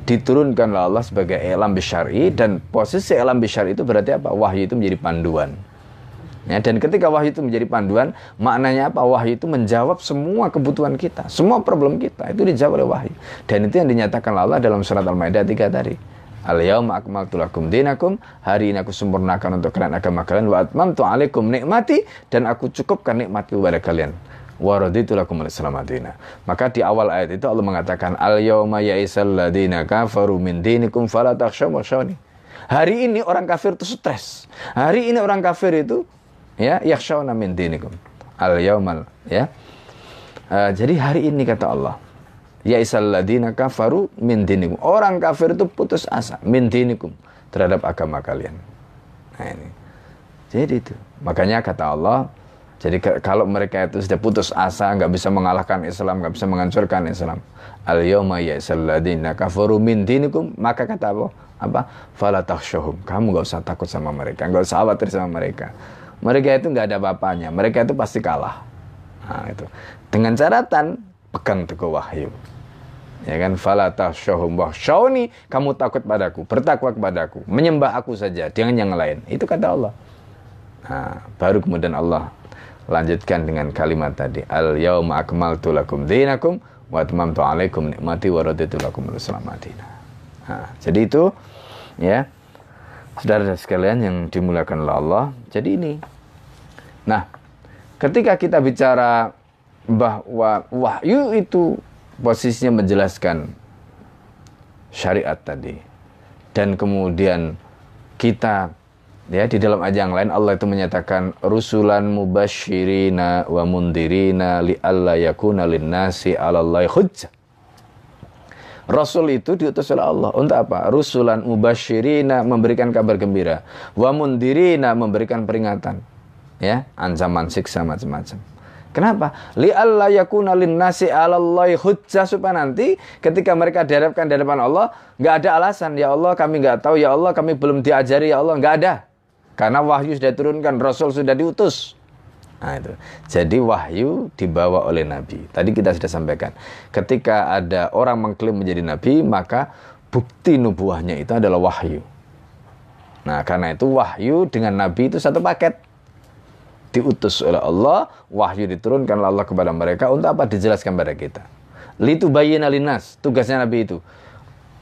diturunkan oleh Allah sebagai elam bisyari dan posisi elam bisyari itu berarti apa? Wahyu itu menjadi panduan. Ya, dan ketika wahyu itu menjadi panduan, maknanya apa? Wahyu itu menjawab semua kebutuhan kita, semua problem kita itu dijawab oleh wahyu. Dan itu yang dinyatakan Allah dalam surat Al-Maidah 3 tadi. Al-yauma akmaltu lakum dinakum, hari ini aku sempurnakan untuk kalian agama kalian wa atmamtu alaikum nikmati dan aku cukupkan nikmatku kepada kalian. Wa raditu lakum. Maka di awal ayat itu Allah mengatakan al-yauma ya'isal ladina kafaru min dinikum fala takhshaw Hari ini orang kafir itu stres. Hari ini orang kafir itu ya yakhshawna min dinikum. Al yaumal ya. Uh, jadi hari ini kata Allah ya ladina kafaru min dinikum. Orang kafir itu putus asa min dinikum terhadap agama kalian. Nah ini. Jadi itu. Makanya kata Allah jadi kalau mereka itu sudah putus asa nggak bisa mengalahkan Islam nggak bisa menghancurkan Islam al yauma ya ladina kafaru min dinikum maka kata Allah apa fala kamu nggak usah takut sama mereka nggak usah khawatir sama mereka mereka itu nggak ada bapaknya. Mereka itu pasti kalah. Nah, itu. Dengan catatan pegang teguh wahyu. Ya kan, fala tahsyahum wahsyawni, kamu takut padaku, bertakwa kepadaku, menyembah aku saja, jangan yang lain. Itu kata Allah. Nah, baru kemudian Allah lanjutkan dengan kalimat tadi, al yauma akmaltu lakum dinakum wa atmamtu alaikum nikmati wa raditu lakum al Nah, jadi itu ya Saudara sekalian yang dimuliakan oleh Allah. Jadi ini. Nah, ketika kita bicara bahwa wahyu itu posisinya menjelaskan syariat tadi. Dan kemudian kita ya di dalam ayat yang lain Allah itu menyatakan rusulan mubasyirina wa mundirina li alla yakuna linnasi 'alallahi hujjah. Rasul itu diutus oleh Allah untuk apa? Rusulan mubasyirina memberikan kabar gembira, wa mundirina memberikan peringatan. Ya, ancaman siksa macam-macam. Kenapa? Li alla yakuna linnasi 'alallahi hujjah supaya nanti ketika mereka dihadapkan di hadapan Allah, nggak ada alasan, ya Allah kami nggak tahu, ya Allah kami belum diajari, ya Allah nggak ada. Karena wahyu sudah turunkan, Rasul sudah diutus. Nah itu. Jadi wahyu dibawa oleh Nabi. Tadi kita sudah sampaikan. Ketika ada orang mengklaim menjadi Nabi, maka bukti nubuahnya itu adalah wahyu. Nah karena itu wahyu dengan Nabi itu satu paket. Diutus oleh Allah, wahyu diturunkan oleh Allah kepada mereka untuk apa? Dijelaskan pada kita. Litu bayin alinas, tugasnya Nabi itu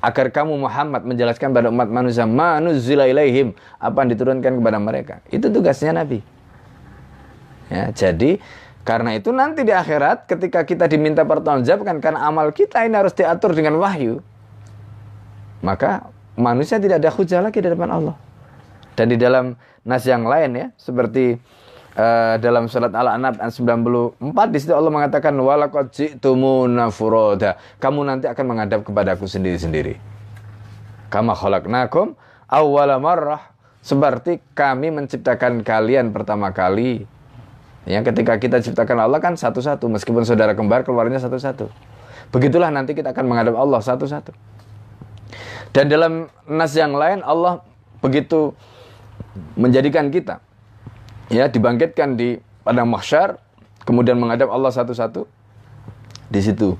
agar kamu Muhammad menjelaskan pada umat manusia manuzila ilaihim apa yang diturunkan kepada mereka. Itu tugasnya Nabi. Ya, jadi karena itu nanti di akhirat ketika kita diminta pertanggungjawabkan karena amal kita ini harus diatur dengan wahyu. Maka manusia tidak ada hujah lagi di depan Allah. Dan di dalam nas yang lain ya, seperti uh, dalam surat Al-An'am 94 di situ Allah mengatakan walaqad ji'tumuna. Kamu nanti akan menghadap kepadaku sendiri-sendiri. Kama khalaqnakum awwala marrah. Seperti kami menciptakan kalian pertama kali Ya, ketika kita ciptakan Allah kan satu-satu, meskipun saudara kembar keluarnya satu-satu. Begitulah nanti kita akan menghadap Allah satu-satu. Dan dalam nas yang lain Allah begitu menjadikan kita ya dibangkitkan di padang mahsyar kemudian menghadap Allah satu-satu. Di situ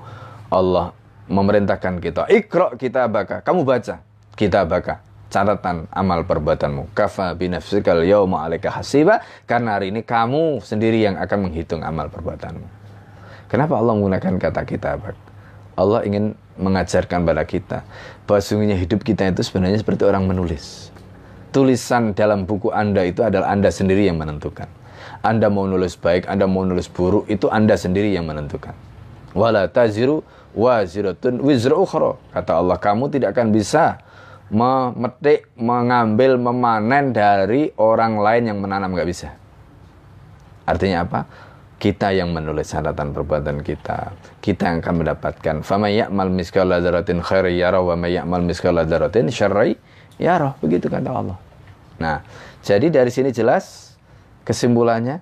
Allah memerintahkan kita, "Iqra kita baka." Kamu baca kita baka catatan amal perbuatanmu. Kafa binafsikal yawma alaika hasiba. Karena hari ini kamu sendiri yang akan menghitung amal perbuatanmu. Kenapa Allah menggunakan kata kita? Allah ingin mengajarkan pada kita bahwa sungguhnya hidup kita itu sebenarnya seperti orang menulis. Tulisan dalam buku Anda itu adalah Anda sendiri yang menentukan. Anda mau nulis baik, Anda mau nulis buruk, itu Anda sendiri yang menentukan. Wala taziru waziratun wizra ukhra. Kata Allah, kamu tidak akan bisa memetik, mengambil, memanen dari orang lain yang menanam nggak bisa. Artinya apa? Kita yang menulis catatan perbuatan kita. Kita yang akan mendapatkan. Fama ya'mal miskala dzarratin khairi yara wa may ya'mal miskala dzarratin syarri yara. Begitu kata Allah. Nah, jadi dari sini jelas kesimpulannya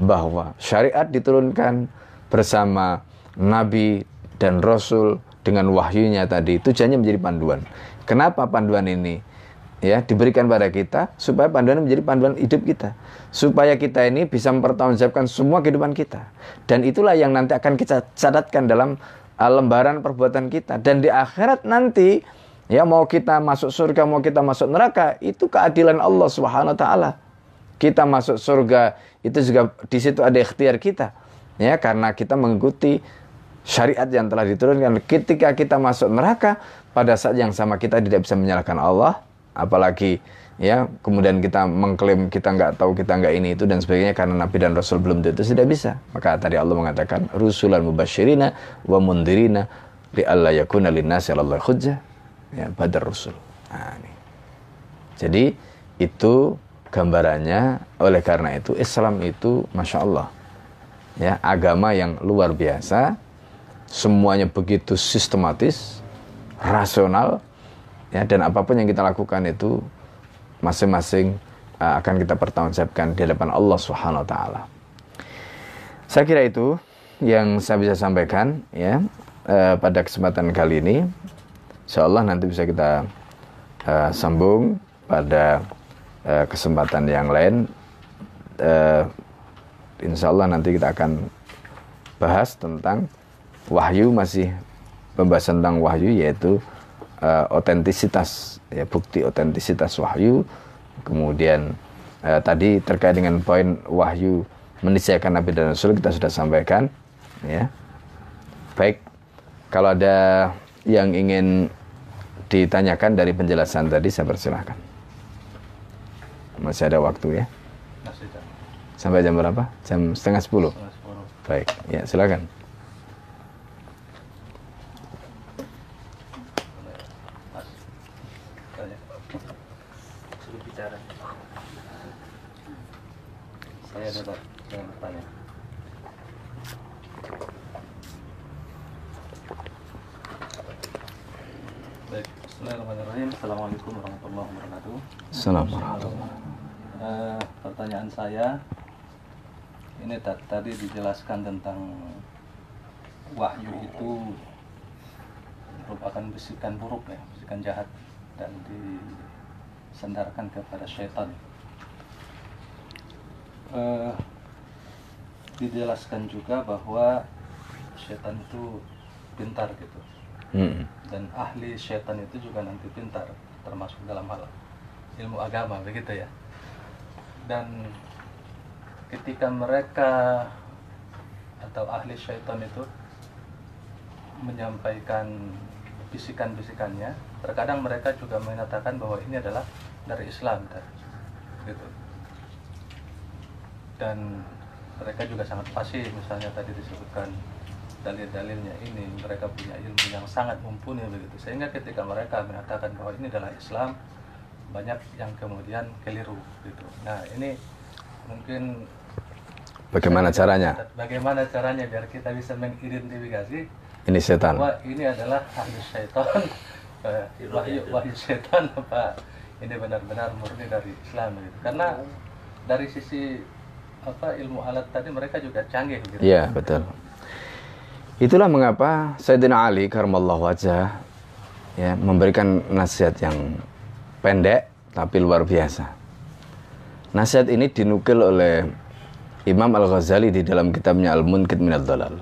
bahwa syariat diturunkan bersama nabi dan rasul dengan wahyunya tadi tujuannya menjadi panduan. Kenapa panduan ini ya diberikan pada kita? Supaya panduan menjadi panduan hidup kita. Supaya kita ini bisa mempertanggungjawabkan semua kehidupan kita. Dan itulah yang nanti akan kita catatkan dalam uh, lembaran perbuatan kita. Dan di akhirat nanti ya mau kita masuk surga mau kita masuk neraka itu keadilan Allah Subhanahu wa taala. Kita masuk surga itu juga di situ ada ikhtiar kita. Ya karena kita mengikuti syariat yang telah diturunkan. Ketika kita masuk neraka pada saat yang sama kita tidak bisa menyalahkan Allah. Apalagi ya kemudian kita mengklaim kita nggak tahu kita nggak ini itu dan sebagainya karena Nabi dan Rasul belum itu tidak bisa. Maka tadi Allah mengatakan rusulan mubasyirina wa mundirina li alla yakuna linnasi ya badar rusul nah, ini. jadi itu gambarannya oleh karena itu Islam itu masya Allah ya agama yang luar biasa semuanya begitu sistematis, rasional, ya dan apa pun yang kita lakukan itu masing-masing uh, akan kita pertanggungjawabkan di hadapan Allah Subhanahu wa taala. Saya kira itu yang saya bisa sampaikan ya uh, pada kesempatan kali ini. Insya Allah nanti bisa kita uh, sambung pada uh, kesempatan yang lain. Uh, insya Allah nanti kita akan bahas tentang wahyu masih pembahasan tentang wahyu yaitu uh, otentisitas ya bukti otentisitas wahyu kemudian uh, tadi terkait dengan poin wahyu menisyakan Nabi dan Rasul kita sudah sampaikan ya baik kalau ada yang ingin ditanyakan dari penjelasan tadi saya persilahkan. Masih ada waktu ya? Sampai jam berapa? Jam setengah sepuluh. Baik ya silakan Assalamualaikum warahmatullahi wabarakatuh. Assalamualaikum. Eh, pertanyaan saya ini ta- tadi dijelaskan tentang wahyu itu merupakan bisikan buruk ya, bisikan jahat dan disandarkan kepada syaitan. Eh, dijelaskan juga bahwa syaitan itu pintar gitu Hmm. dan ahli syaitan itu juga nanti pintar termasuk dalam hal ilmu agama begitu ya. Dan ketika mereka atau ahli syaitan itu menyampaikan bisikan-bisikannya terkadang mereka juga mengatakan bahwa ini adalah dari Islam gitu. Dan mereka juga sangat fasih misalnya tadi disebutkan dalil-dalilnya ini mereka punya ilmu yang sangat mumpuni begitu sehingga ketika mereka mengatakan bahwa ini adalah Islam banyak yang kemudian keliru gitu nah ini mungkin Bagaimana caranya? bagaimana caranya biar kita bisa mengidentifikasi Ini setan. bahwa ini adalah ahli syaitan *laughs* eh, wahyu wahyu syaitan *laughs* apa ini benar-benar murni dari Islam gitu karena dari sisi apa ilmu alat tadi mereka juga canggih gitu Iya, betul. Itulah mengapa Sayyidina Ali karramallahu wajah ya memberikan nasihat yang pendek tapi luar biasa. Nasihat ini dinukil oleh Imam Al-Ghazali di dalam kitabnya Al-Munkid Minad Dalal.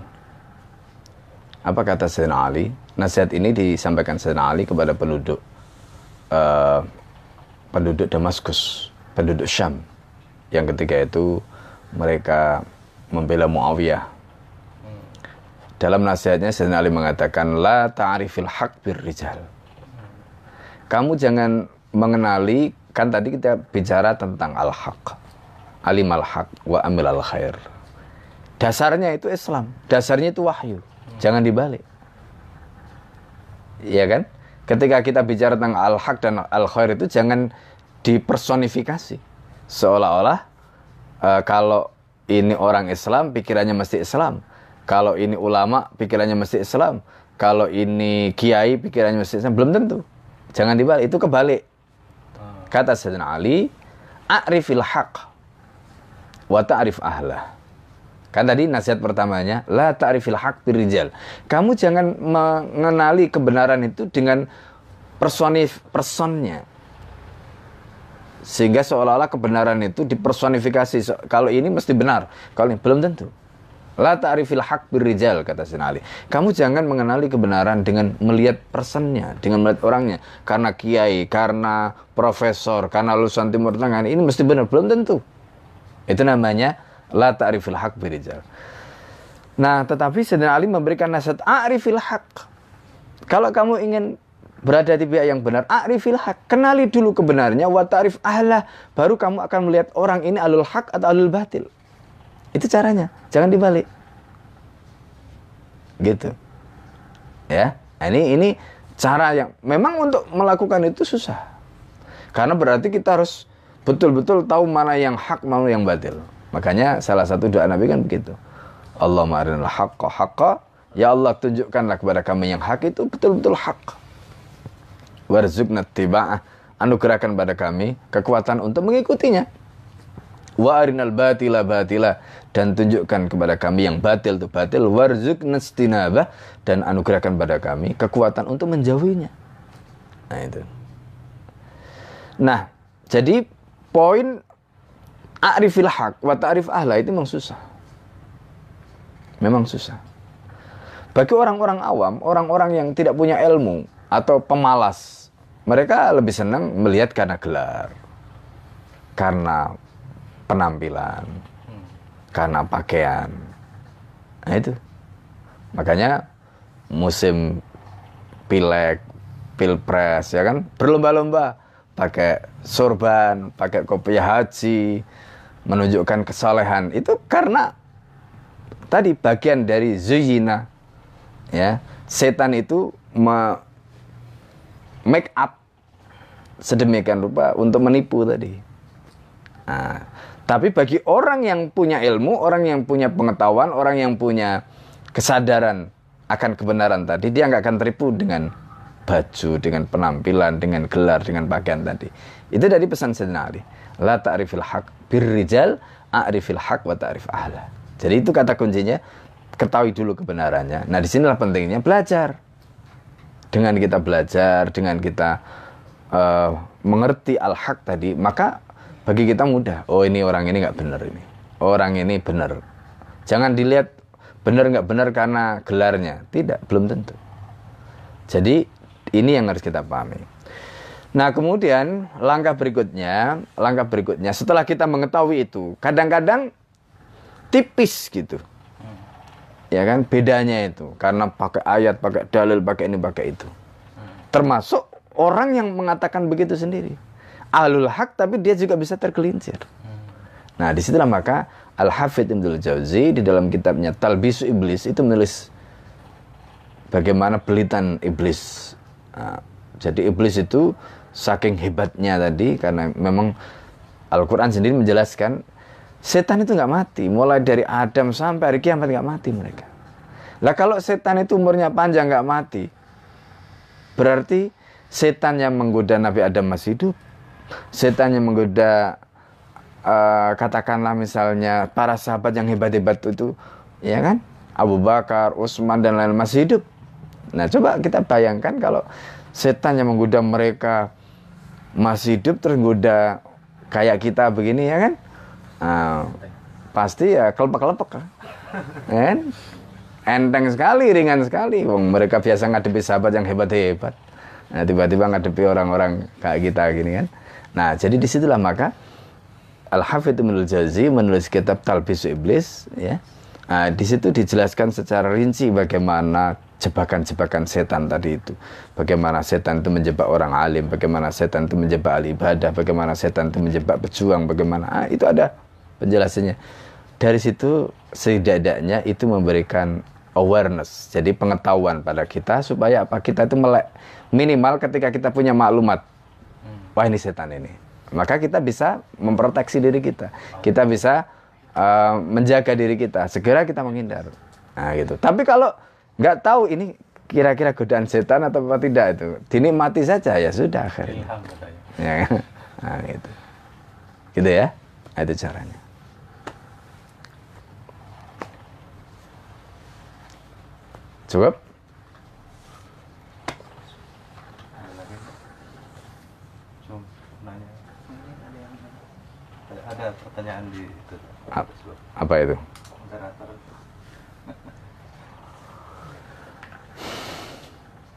Apa kata Sayyidina Ali? Nasihat ini disampaikan Sayyidina Ali kepada penduduk eh, penduduk Damaskus, penduduk Syam. Yang ketiga itu mereka membela Muawiyah. Dalam nasihatnya Sayyidina Ali mengatakan la ta'rifil haq bir rijal. Kamu jangan mengenali kan tadi kita bicara tentang al-haq. Alim al-haq wa amil al-khair. Dasarnya itu Islam, dasarnya itu wahyu. Jangan dibalik. Iya kan? Ketika kita bicara tentang al-haq dan al-khair itu jangan dipersonifikasi. Seolah-olah eh, kalau ini orang Islam, pikirannya mesti Islam. Kalau ini ulama, pikirannya mesti Islam. Kalau ini kiai, pikirannya mesti Islam. Belum tentu. Jangan dibalik, itu kebalik. Kata Sayyidina Ali, "A'rifil haq wa ta'rif ahlah." Kan tadi nasihat pertamanya, la ta'rifil haq birijal. Kamu jangan mengenali kebenaran itu dengan personif personnya. Sehingga seolah-olah kebenaran itu dipersonifikasi. So- Kalau ini mesti benar, kalau ini belum tentu. La ta'rifil haq birijal kata Sayyidina Ali. Kamu jangan mengenali kebenaran dengan melihat personnya, dengan melihat orangnya. Karena kiai, karena profesor, karena lulusan Timur Tengah ini mesti benar, belum tentu. Itu namanya la ta'rifil haq birijal. Nah, tetapi Sayyidina Ali memberikan nasihat a'rifil haq. Kalau kamu ingin berada di pihak yang benar, a'rifil haq. Kenali dulu kebenarannya wa ta'rif ahlah. Baru kamu akan melihat orang ini alul haq atau alul batil. Itu caranya, jangan dibalik. Gitu. Ya. Nah, ini ini cara yang memang untuk melakukan itu susah. Karena berarti kita harus betul-betul tahu mana yang hak, mana yang batil. Makanya salah satu doa Nabi kan begitu. Allahumma arinal haqqa haqqa. Ya Allah tunjukkanlah kepada kami yang hak itu betul-betul hak. Warzuqna tiba'ah. Anugerahkan pada kami kekuatan untuk mengikutinya. Wa arinal batila batila. Dan tunjukkan kepada kami yang batil itu batil. Warzuqna istinabah. Dan anugerahkan pada kami kekuatan untuk menjauhinya. Nah itu. Nah, jadi poin a'rifil haq wa ta'rif ahla itu memang susah. Memang susah. Bagi orang-orang awam, orang-orang yang tidak punya ilmu atau pemalas, mereka lebih senang melihat karena gelar, karena penampilan, karena pakaian. Nah itu. Makanya musim pilek, pilpres ya kan berlomba-lomba pakai sorban, pakai kopiah haji, menunjukkan kesalehan itu karena tadi bagian dari zuyina ya setan itu me make up sedemikian rupa untuk menipu tadi. Nah, tapi bagi orang yang punya ilmu, orang yang punya pengetahuan, orang yang punya kesadaran akan kebenaran tadi, dia nggak akan tertipu dengan baju, dengan penampilan, dengan gelar, dengan pakaian tadi. Itu dari pesan Sayyidina Ali. La ta'rifil haq birrijal a'rifil haq wa ta'rif ahla. Jadi itu kata kuncinya ketahui dulu kebenarannya. Nah, di sinilah pentingnya belajar. Dengan kita belajar, dengan kita uh, mengerti al-haq tadi, maka bagi kita mudah. Oh, ini orang ini nggak benar ini. Orang ini benar. Jangan dilihat benar nggak benar karena gelarnya. Tidak, belum tentu. Jadi ini yang harus kita pahami. Nah kemudian langkah berikutnya, langkah berikutnya setelah kita mengetahui itu, kadang-kadang tipis gitu, ya kan bedanya itu karena pakai ayat, pakai dalil, pakai ini, pakai itu. Termasuk orang yang mengatakan begitu sendiri, alul hak tapi dia juga bisa tergelincir. Nah di situlah maka Al Hafidh Ibnul Jauzi di dalam kitabnya Talbisu Iblis itu menulis bagaimana pelitan iblis Nah, jadi iblis itu saking hebatnya tadi karena memang Al-Quran sendiri menjelaskan setan itu nggak mati mulai dari Adam sampai hari kiamat nggak mati mereka. Lah kalau setan itu umurnya panjang nggak mati berarti setan yang menggoda Nabi Adam masih hidup. Setan yang menggoda uh, katakanlah misalnya para sahabat yang hebat-hebat itu ya kan Abu Bakar, Utsman dan lain masih hidup Nah, coba kita bayangkan kalau setan yang menggoda mereka masih hidup terus goda kayak kita begini ya kan? Nah, pasti ya kelepek-kelepek kan? Enteng sekali, ringan sekali. Wong mereka biasa ngadepi sahabat yang hebat-hebat. Nah, tiba-tiba ngadepi orang-orang kayak kita gini kan. Nah, jadi di situlah maka Al-Hafidh Ibnul Jazi menulis kitab Talbis Iblis ya. Nah, di situ dijelaskan secara rinci bagaimana jebakan-jebakan setan tadi itu. Bagaimana setan itu menjebak orang alim, bagaimana setan itu menjebak ahli ibadah, bagaimana setan itu menjebak pejuang, bagaimana ah, itu ada penjelasannya. Dari situ setidaknya itu memberikan awareness, jadi pengetahuan pada kita supaya apa kita itu melek minimal ketika kita punya maklumat, wah ini setan ini, maka kita bisa memproteksi diri kita, kita bisa uh, menjaga diri kita, segera kita menghindar. Nah gitu. Tapi kalau nggak tahu ini kira-kira godaan setan atau apa tidak itu dinikmati saja ya sudah akhirnya. Ya nah, gitu. Gitu ya? Nah, itu caranya. Cukup ada pertanyaan di itu apa itu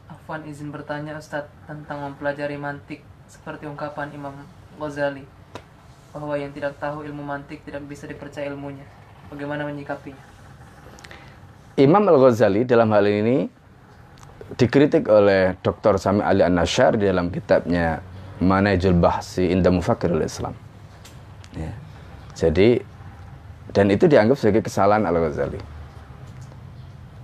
Afwan izin bertanya Ustadz tentang mempelajari mantik seperti ungkapan Imam Ghazali bahwa yang tidak tahu ilmu mantik tidak bisa dipercaya ilmunya. Bagaimana menyikapinya? Imam Al-Ghazali dalam hal ini dikritik oleh Dr. Sami Ali An-Nashar di dalam kitabnya Manajul Bahsi Inda Mufakirul Islam. Ya. Jadi dan itu dianggap sebagai kesalahan Al-Ghazali.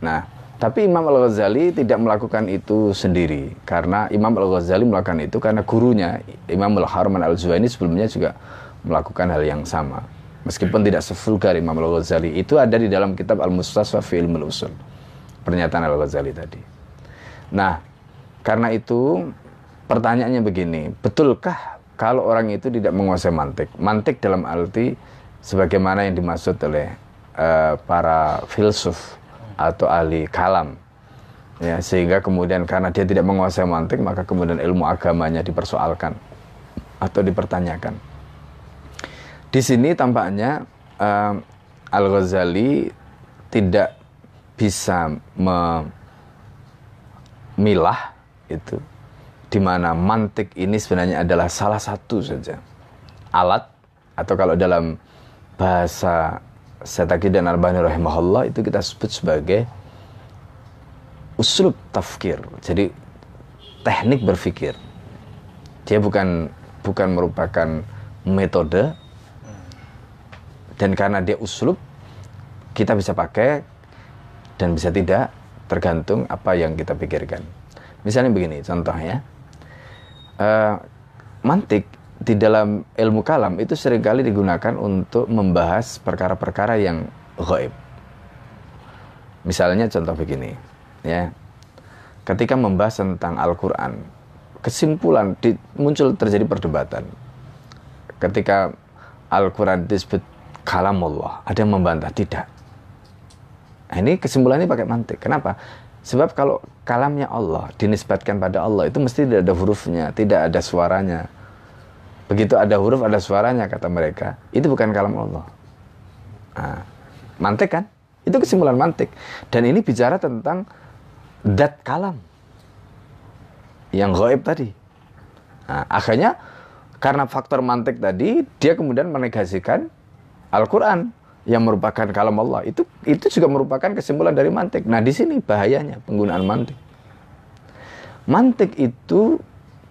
Nah, tapi Imam Al-Ghazali tidak melakukan itu sendiri karena Imam Al-Ghazali melakukan itu karena gurunya Imam Al-Harman Al-Zuhaini sebelumnya juga melakukan hal yang sama. Meskipun tidak sevulgar Imam Al-Ghazali itu ada di dalam kitab Al-Mustasfa fi Ilmul Usul. Pernyataan Al-Ghazali tadi. Nah, karena itu pertanyaannya begini, betulkah kalau orang itu tidak menguasai mantik? Mantik dalam arti sebagaimana yang dimaksud oleh uh, para filsuf atau ahli kalam. Ya sehingga kemudian karena dia tidak menguasai mantik maka kemudian ilmu agamanya dipersoalkan atau dipertanyakan. Di sini tampaknya uh, eh, Al Ghazali tidak bisa memilah itu di mana mantik ini sebenarnya adalah salah satu saja alat atau kalau dalam bahasa Setaki dan Albani rahimahullah itu kita sebut sebagai usul tafkir. Jadi teknik berpikir. Dia bukan bukan merupakan metode dan karena dia uslub kita bisa pakai dan bisa tidak tergantung apa yang kita pikirkan. Misalnya begini contohnya, uh, mantik di dalam ilmu kalam itu sering kali digunakan untuk membahas perkara-perkara yang gaib. Misalnya contoh begini, ya. ketika membahas tentang Al-Quran, kesimpulan di, muncul terjadi perdebatan. Ketika Al-Quran disebut kalam Allah, ada yang membantah, tidak. Nah, ini kesimpulannya pakai mantik. Kenapa? Sebab kalau kalamnya Allah dinisbatkan pada Allah itu mesti tidak ada hurufnya, tidak ada suaranya. Begitu ada huruf, ada suaranya kata mereka. Itu bukan kalam Allah. Nah, mantik kan? Itu kesimpulan mantik. Dan ini bicara tentang dat kalam. Yang gaib tadi. Nah, akhirnya karena faktor mantik tadi, dia kemudian menegasikan Al-Quran yang merupakan kalam Allah itu itu juga merupakan kesimpulan dari mantik. Nah di sini bahayanya penggunaan mantik. Mantik itu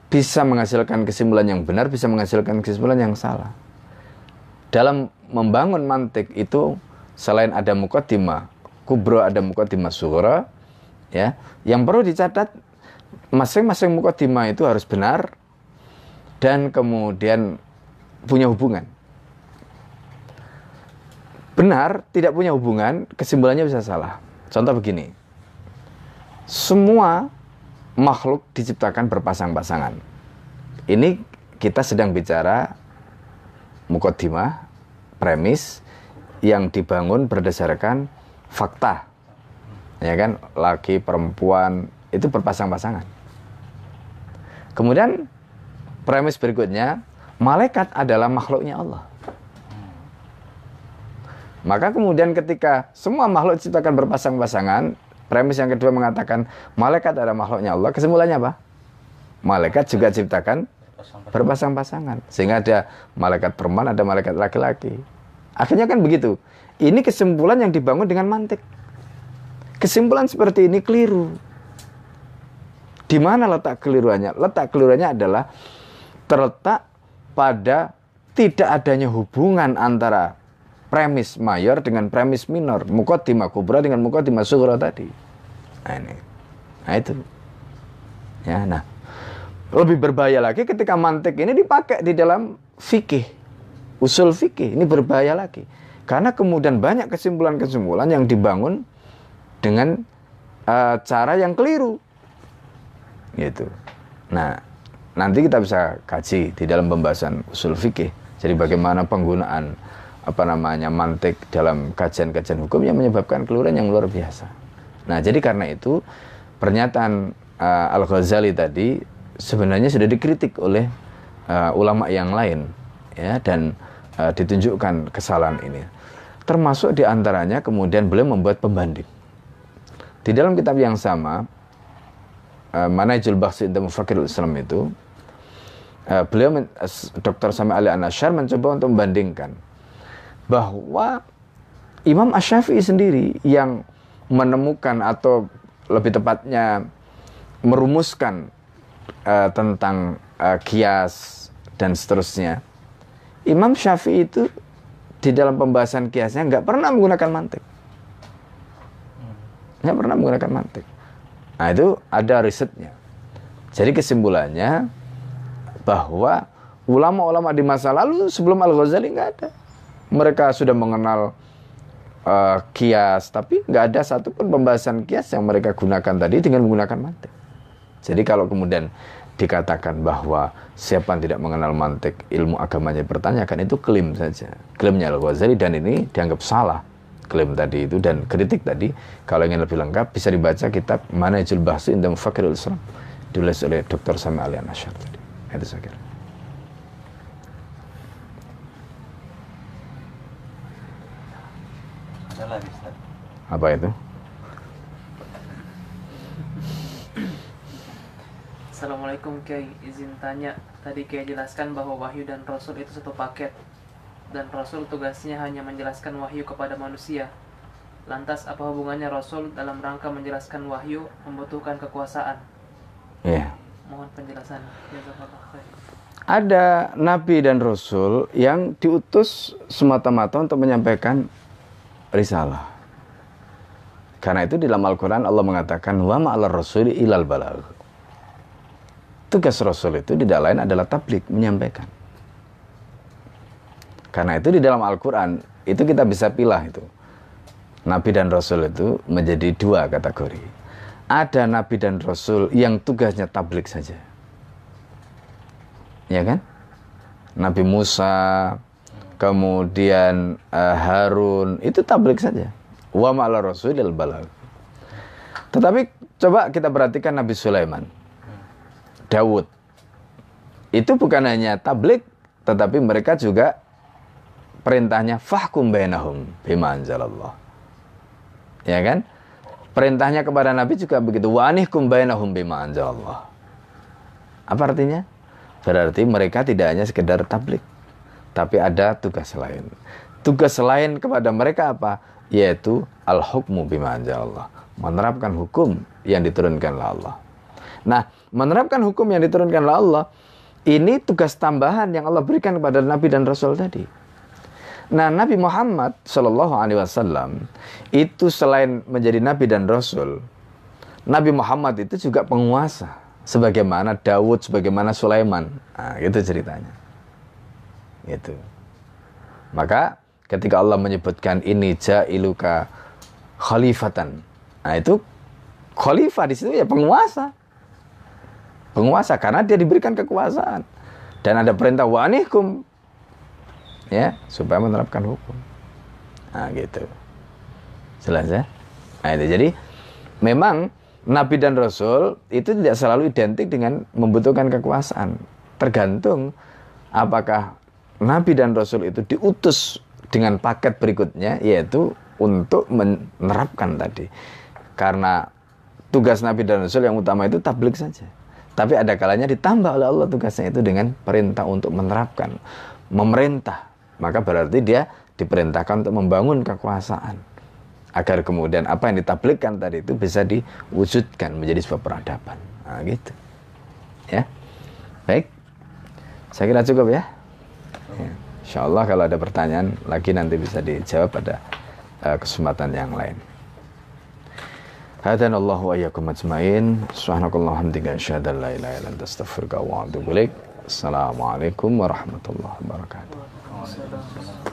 bisa menghasilkan kesimpulan yang benar, bisa menghasilkan kesimpulan yang salah. Dalam membangun mantik itu selain ada mukaddimah kubro ada mukaddimah sughra ya. Yang perlu dicatat masing-masing mukaddimah itu harus benar dan kemudian punya hubungan benar tidak punya hubungan, kesimpulannya bisa salah. Contoh begini. Semua makhluk diciptakan berpasang-pasangan. Ini kita sedang bicara mukodimah, premis yang dibangun berdasarkan fakta. Ya kan, laki perempuan itu berpasang-pasangan. Kemudian premis berikutnya, malaikat adalah makhluknya Allah. Maka kemudian ketika semua makhluk diciptakan berpasang-pasangan, premis yang kedua mengatakan malaikat adalah makhluknya Allah, kesimpulannya apa? Malaikat juga diciptakan berpasang-pasangan. Sehingga ada malaikat perempuan, ada malaikat laki-laki. Akhirnya kan begitu. Ini kesimpulan yang dibangun dengan mantik. Kesimpulan seperti ini keliru. Di mana letak keliruannya? Letak keliruannya adalah terletak pada tidak adanya hubungan antara premis mayor dengan premis minor, mukotima kubra dengan mukotima sugra tadi. Nah ini, nah itu. Ya, nah lebih berbahaya lagi ketika mantik ini dipakai di dalam fikih, usul fikih ini berbahaya lagi, karena kemudian banyak kesimpulan-kesimpulan yang dibangun dengan uh, cara yang keliru, gitu. Nah nanti kita bisa kaji di dalam pembahasan usul fikih. Jadi bagaimana penggunaan apa namanya mantik dalam kajian-kajian hukum yang menyebabkan keluaran yang luar biasa. Nah, jadi karena itu pernyataan uh, Al Ghazali tadi sebenarnya sudah dikritik oleh uh, ulama yang lain, ya, dan uh, ditunjukkan kesalahan ini. Termasuk di antaranya kemudian beliau membuat pembanding. Di dalam kitab yang sama, uh, Manajul Bakhsi Indah Mufakirul Islam itu, uh, beliau, Dr. Sami Ali Anasyar mencoba untuk membandingkan bahwa Imam Ash-Syafi'i sendiri yang menemukan atau lebih tepatnya merumuskan uh, tentang uh, kias dan seterusnya. Imam Syafi'i itu di dalam pembahasan kiasnya nggak pernah menggunakan mantik. Nggak pernah menggunakan mantik. Nah itu ada risetnya. Jadi kesimpulannya bahwa ulama-ulama di masa lalu sebelum Al-Ghazali nggak ada mereka sudah mengenal uh, kias, tapi nggak ada satupun pembahasan kias yang mereka gunakan tadi dengan menggunakan mantik. Jadi kalau kemudian dikatakan bahwa siapa yang tidak mengenal mantik ilmu agamanya bertanyakan itu klaim saja. Klaimnya Al-Ghazali dan ini dianggap salah klaim tadi itu dan kritik tadi kalau ingin lebih lengkap bisa dibaca kitab Manajul Bahsi Indah Fakirul Islam ditulis oleh Dr. Sami Ali Anasyar tadi. Itu saya kira. Ustaz. Apa itu? Assalamualaikum Kiai, izin tanya. Tadi Kiai jelaskan bahwa wahyu dan rasul itu satu paket. Dan rasul tugasnya hanya menjelaskan wahyu kepada manusia. Lantas apa hubungannya rasul dalam rangka menjelaskan wahyu membutuhkan kekuasaan? Iya. Mohon penjelasan. Ada nabi dan rasul yang diutus semata-mata untuk menyampaikan risalah. Karena itu di dalam Al-Quran Allah mengatakan wa ma'alar rasuli ilal balag. Tugas Rasul itu tidak lain adalah tablik, menyampaikan. Karena itu di dalam Al-Quran itu kita bisa pilih itu. Nabi dan Rasul itu menjadi dua kategori. ada nabi dan rasul yang tugasnya tablik saja. Ya kan? Nabi Musa, kemudian uh, Harun, itu tablik saja. Wa ma'ala rasulil balag. Tetapi coba kita perhatikan Nabi Sulaiman. Dawud. Itu bukan hanya tablik, tetapi mereka juga perintahnya fahkum bainahum bima anzalallah. Ya kan? Perintahnya kepada Nabi juga begitu. Wa anihkum bainahum bima anzalallah. Apa artinya? Berarti mereka tidak hanya sekedar tablik, tapi ada tugas lain. Tugas lain kepada mereka apa? Yaitu al-hukmu bima anzalallah. Menerapkan hukum yang diturunkan oleh Allah. Nah, menerapkan hukum yang diturunkan oleh Allah ini tugas tambahan yang Allah berikan kepada Nabi dan Rasul tadi. Nah, Nabi Muhammad Shallallahu Alaihi Wasallam itu selain menjadi Nabi dan Rasul, Nabi Muhammad itu juga penguasa, sebagaimana Dawud, sebagaimana Sulaiman. Nah, itu ceritanya. Itu. Maka ketika Allah menyebutkan ini jailuka khalifatan, nah itu khalifah di situ ya penguasa, penguasa karena dia diberikan kekuasaan. Dan ada perintah wanihkum ya supaya menerapkan hukum. Nah gitu. Jelas ya? Nah itu. Jadi memang Nabi dan Rasul itu tidak selalu identik dengan membutuhkan kekuasaan. Tergantung apakah Nabi dan Rasul itu diutus dengan paket berikutnya yaitu untuk menerapkan tadi. Karena tugas Nabi dan Rasul yang utama itu tablik saja. Tapi ada kalanya ditambah oleh Allah tugasnya itu dengan perintah untuk menerapkan. Memerintah. Maka berarti dia diperintahkan untuk membangun kekuasaan. Agar kemudian apa yang ditablikkan tadi itu bisa diwujudkan menjadi sebuah peradaban. Nah, gitu. Ya. Baik. Saya kira cukup ya, Ya. Insya Allah kalau ada pertanyaan lagi nanti bisa dijawab pada uh, kesempatan yang lain. Hadan Allah wa iyyakum ajmain. Subhanakallah hamdika asyhadu an la ilaha illa anta astaghfiruka wa atubu ilaik. Assalamualaikum warahmatullahi wabarakatuh.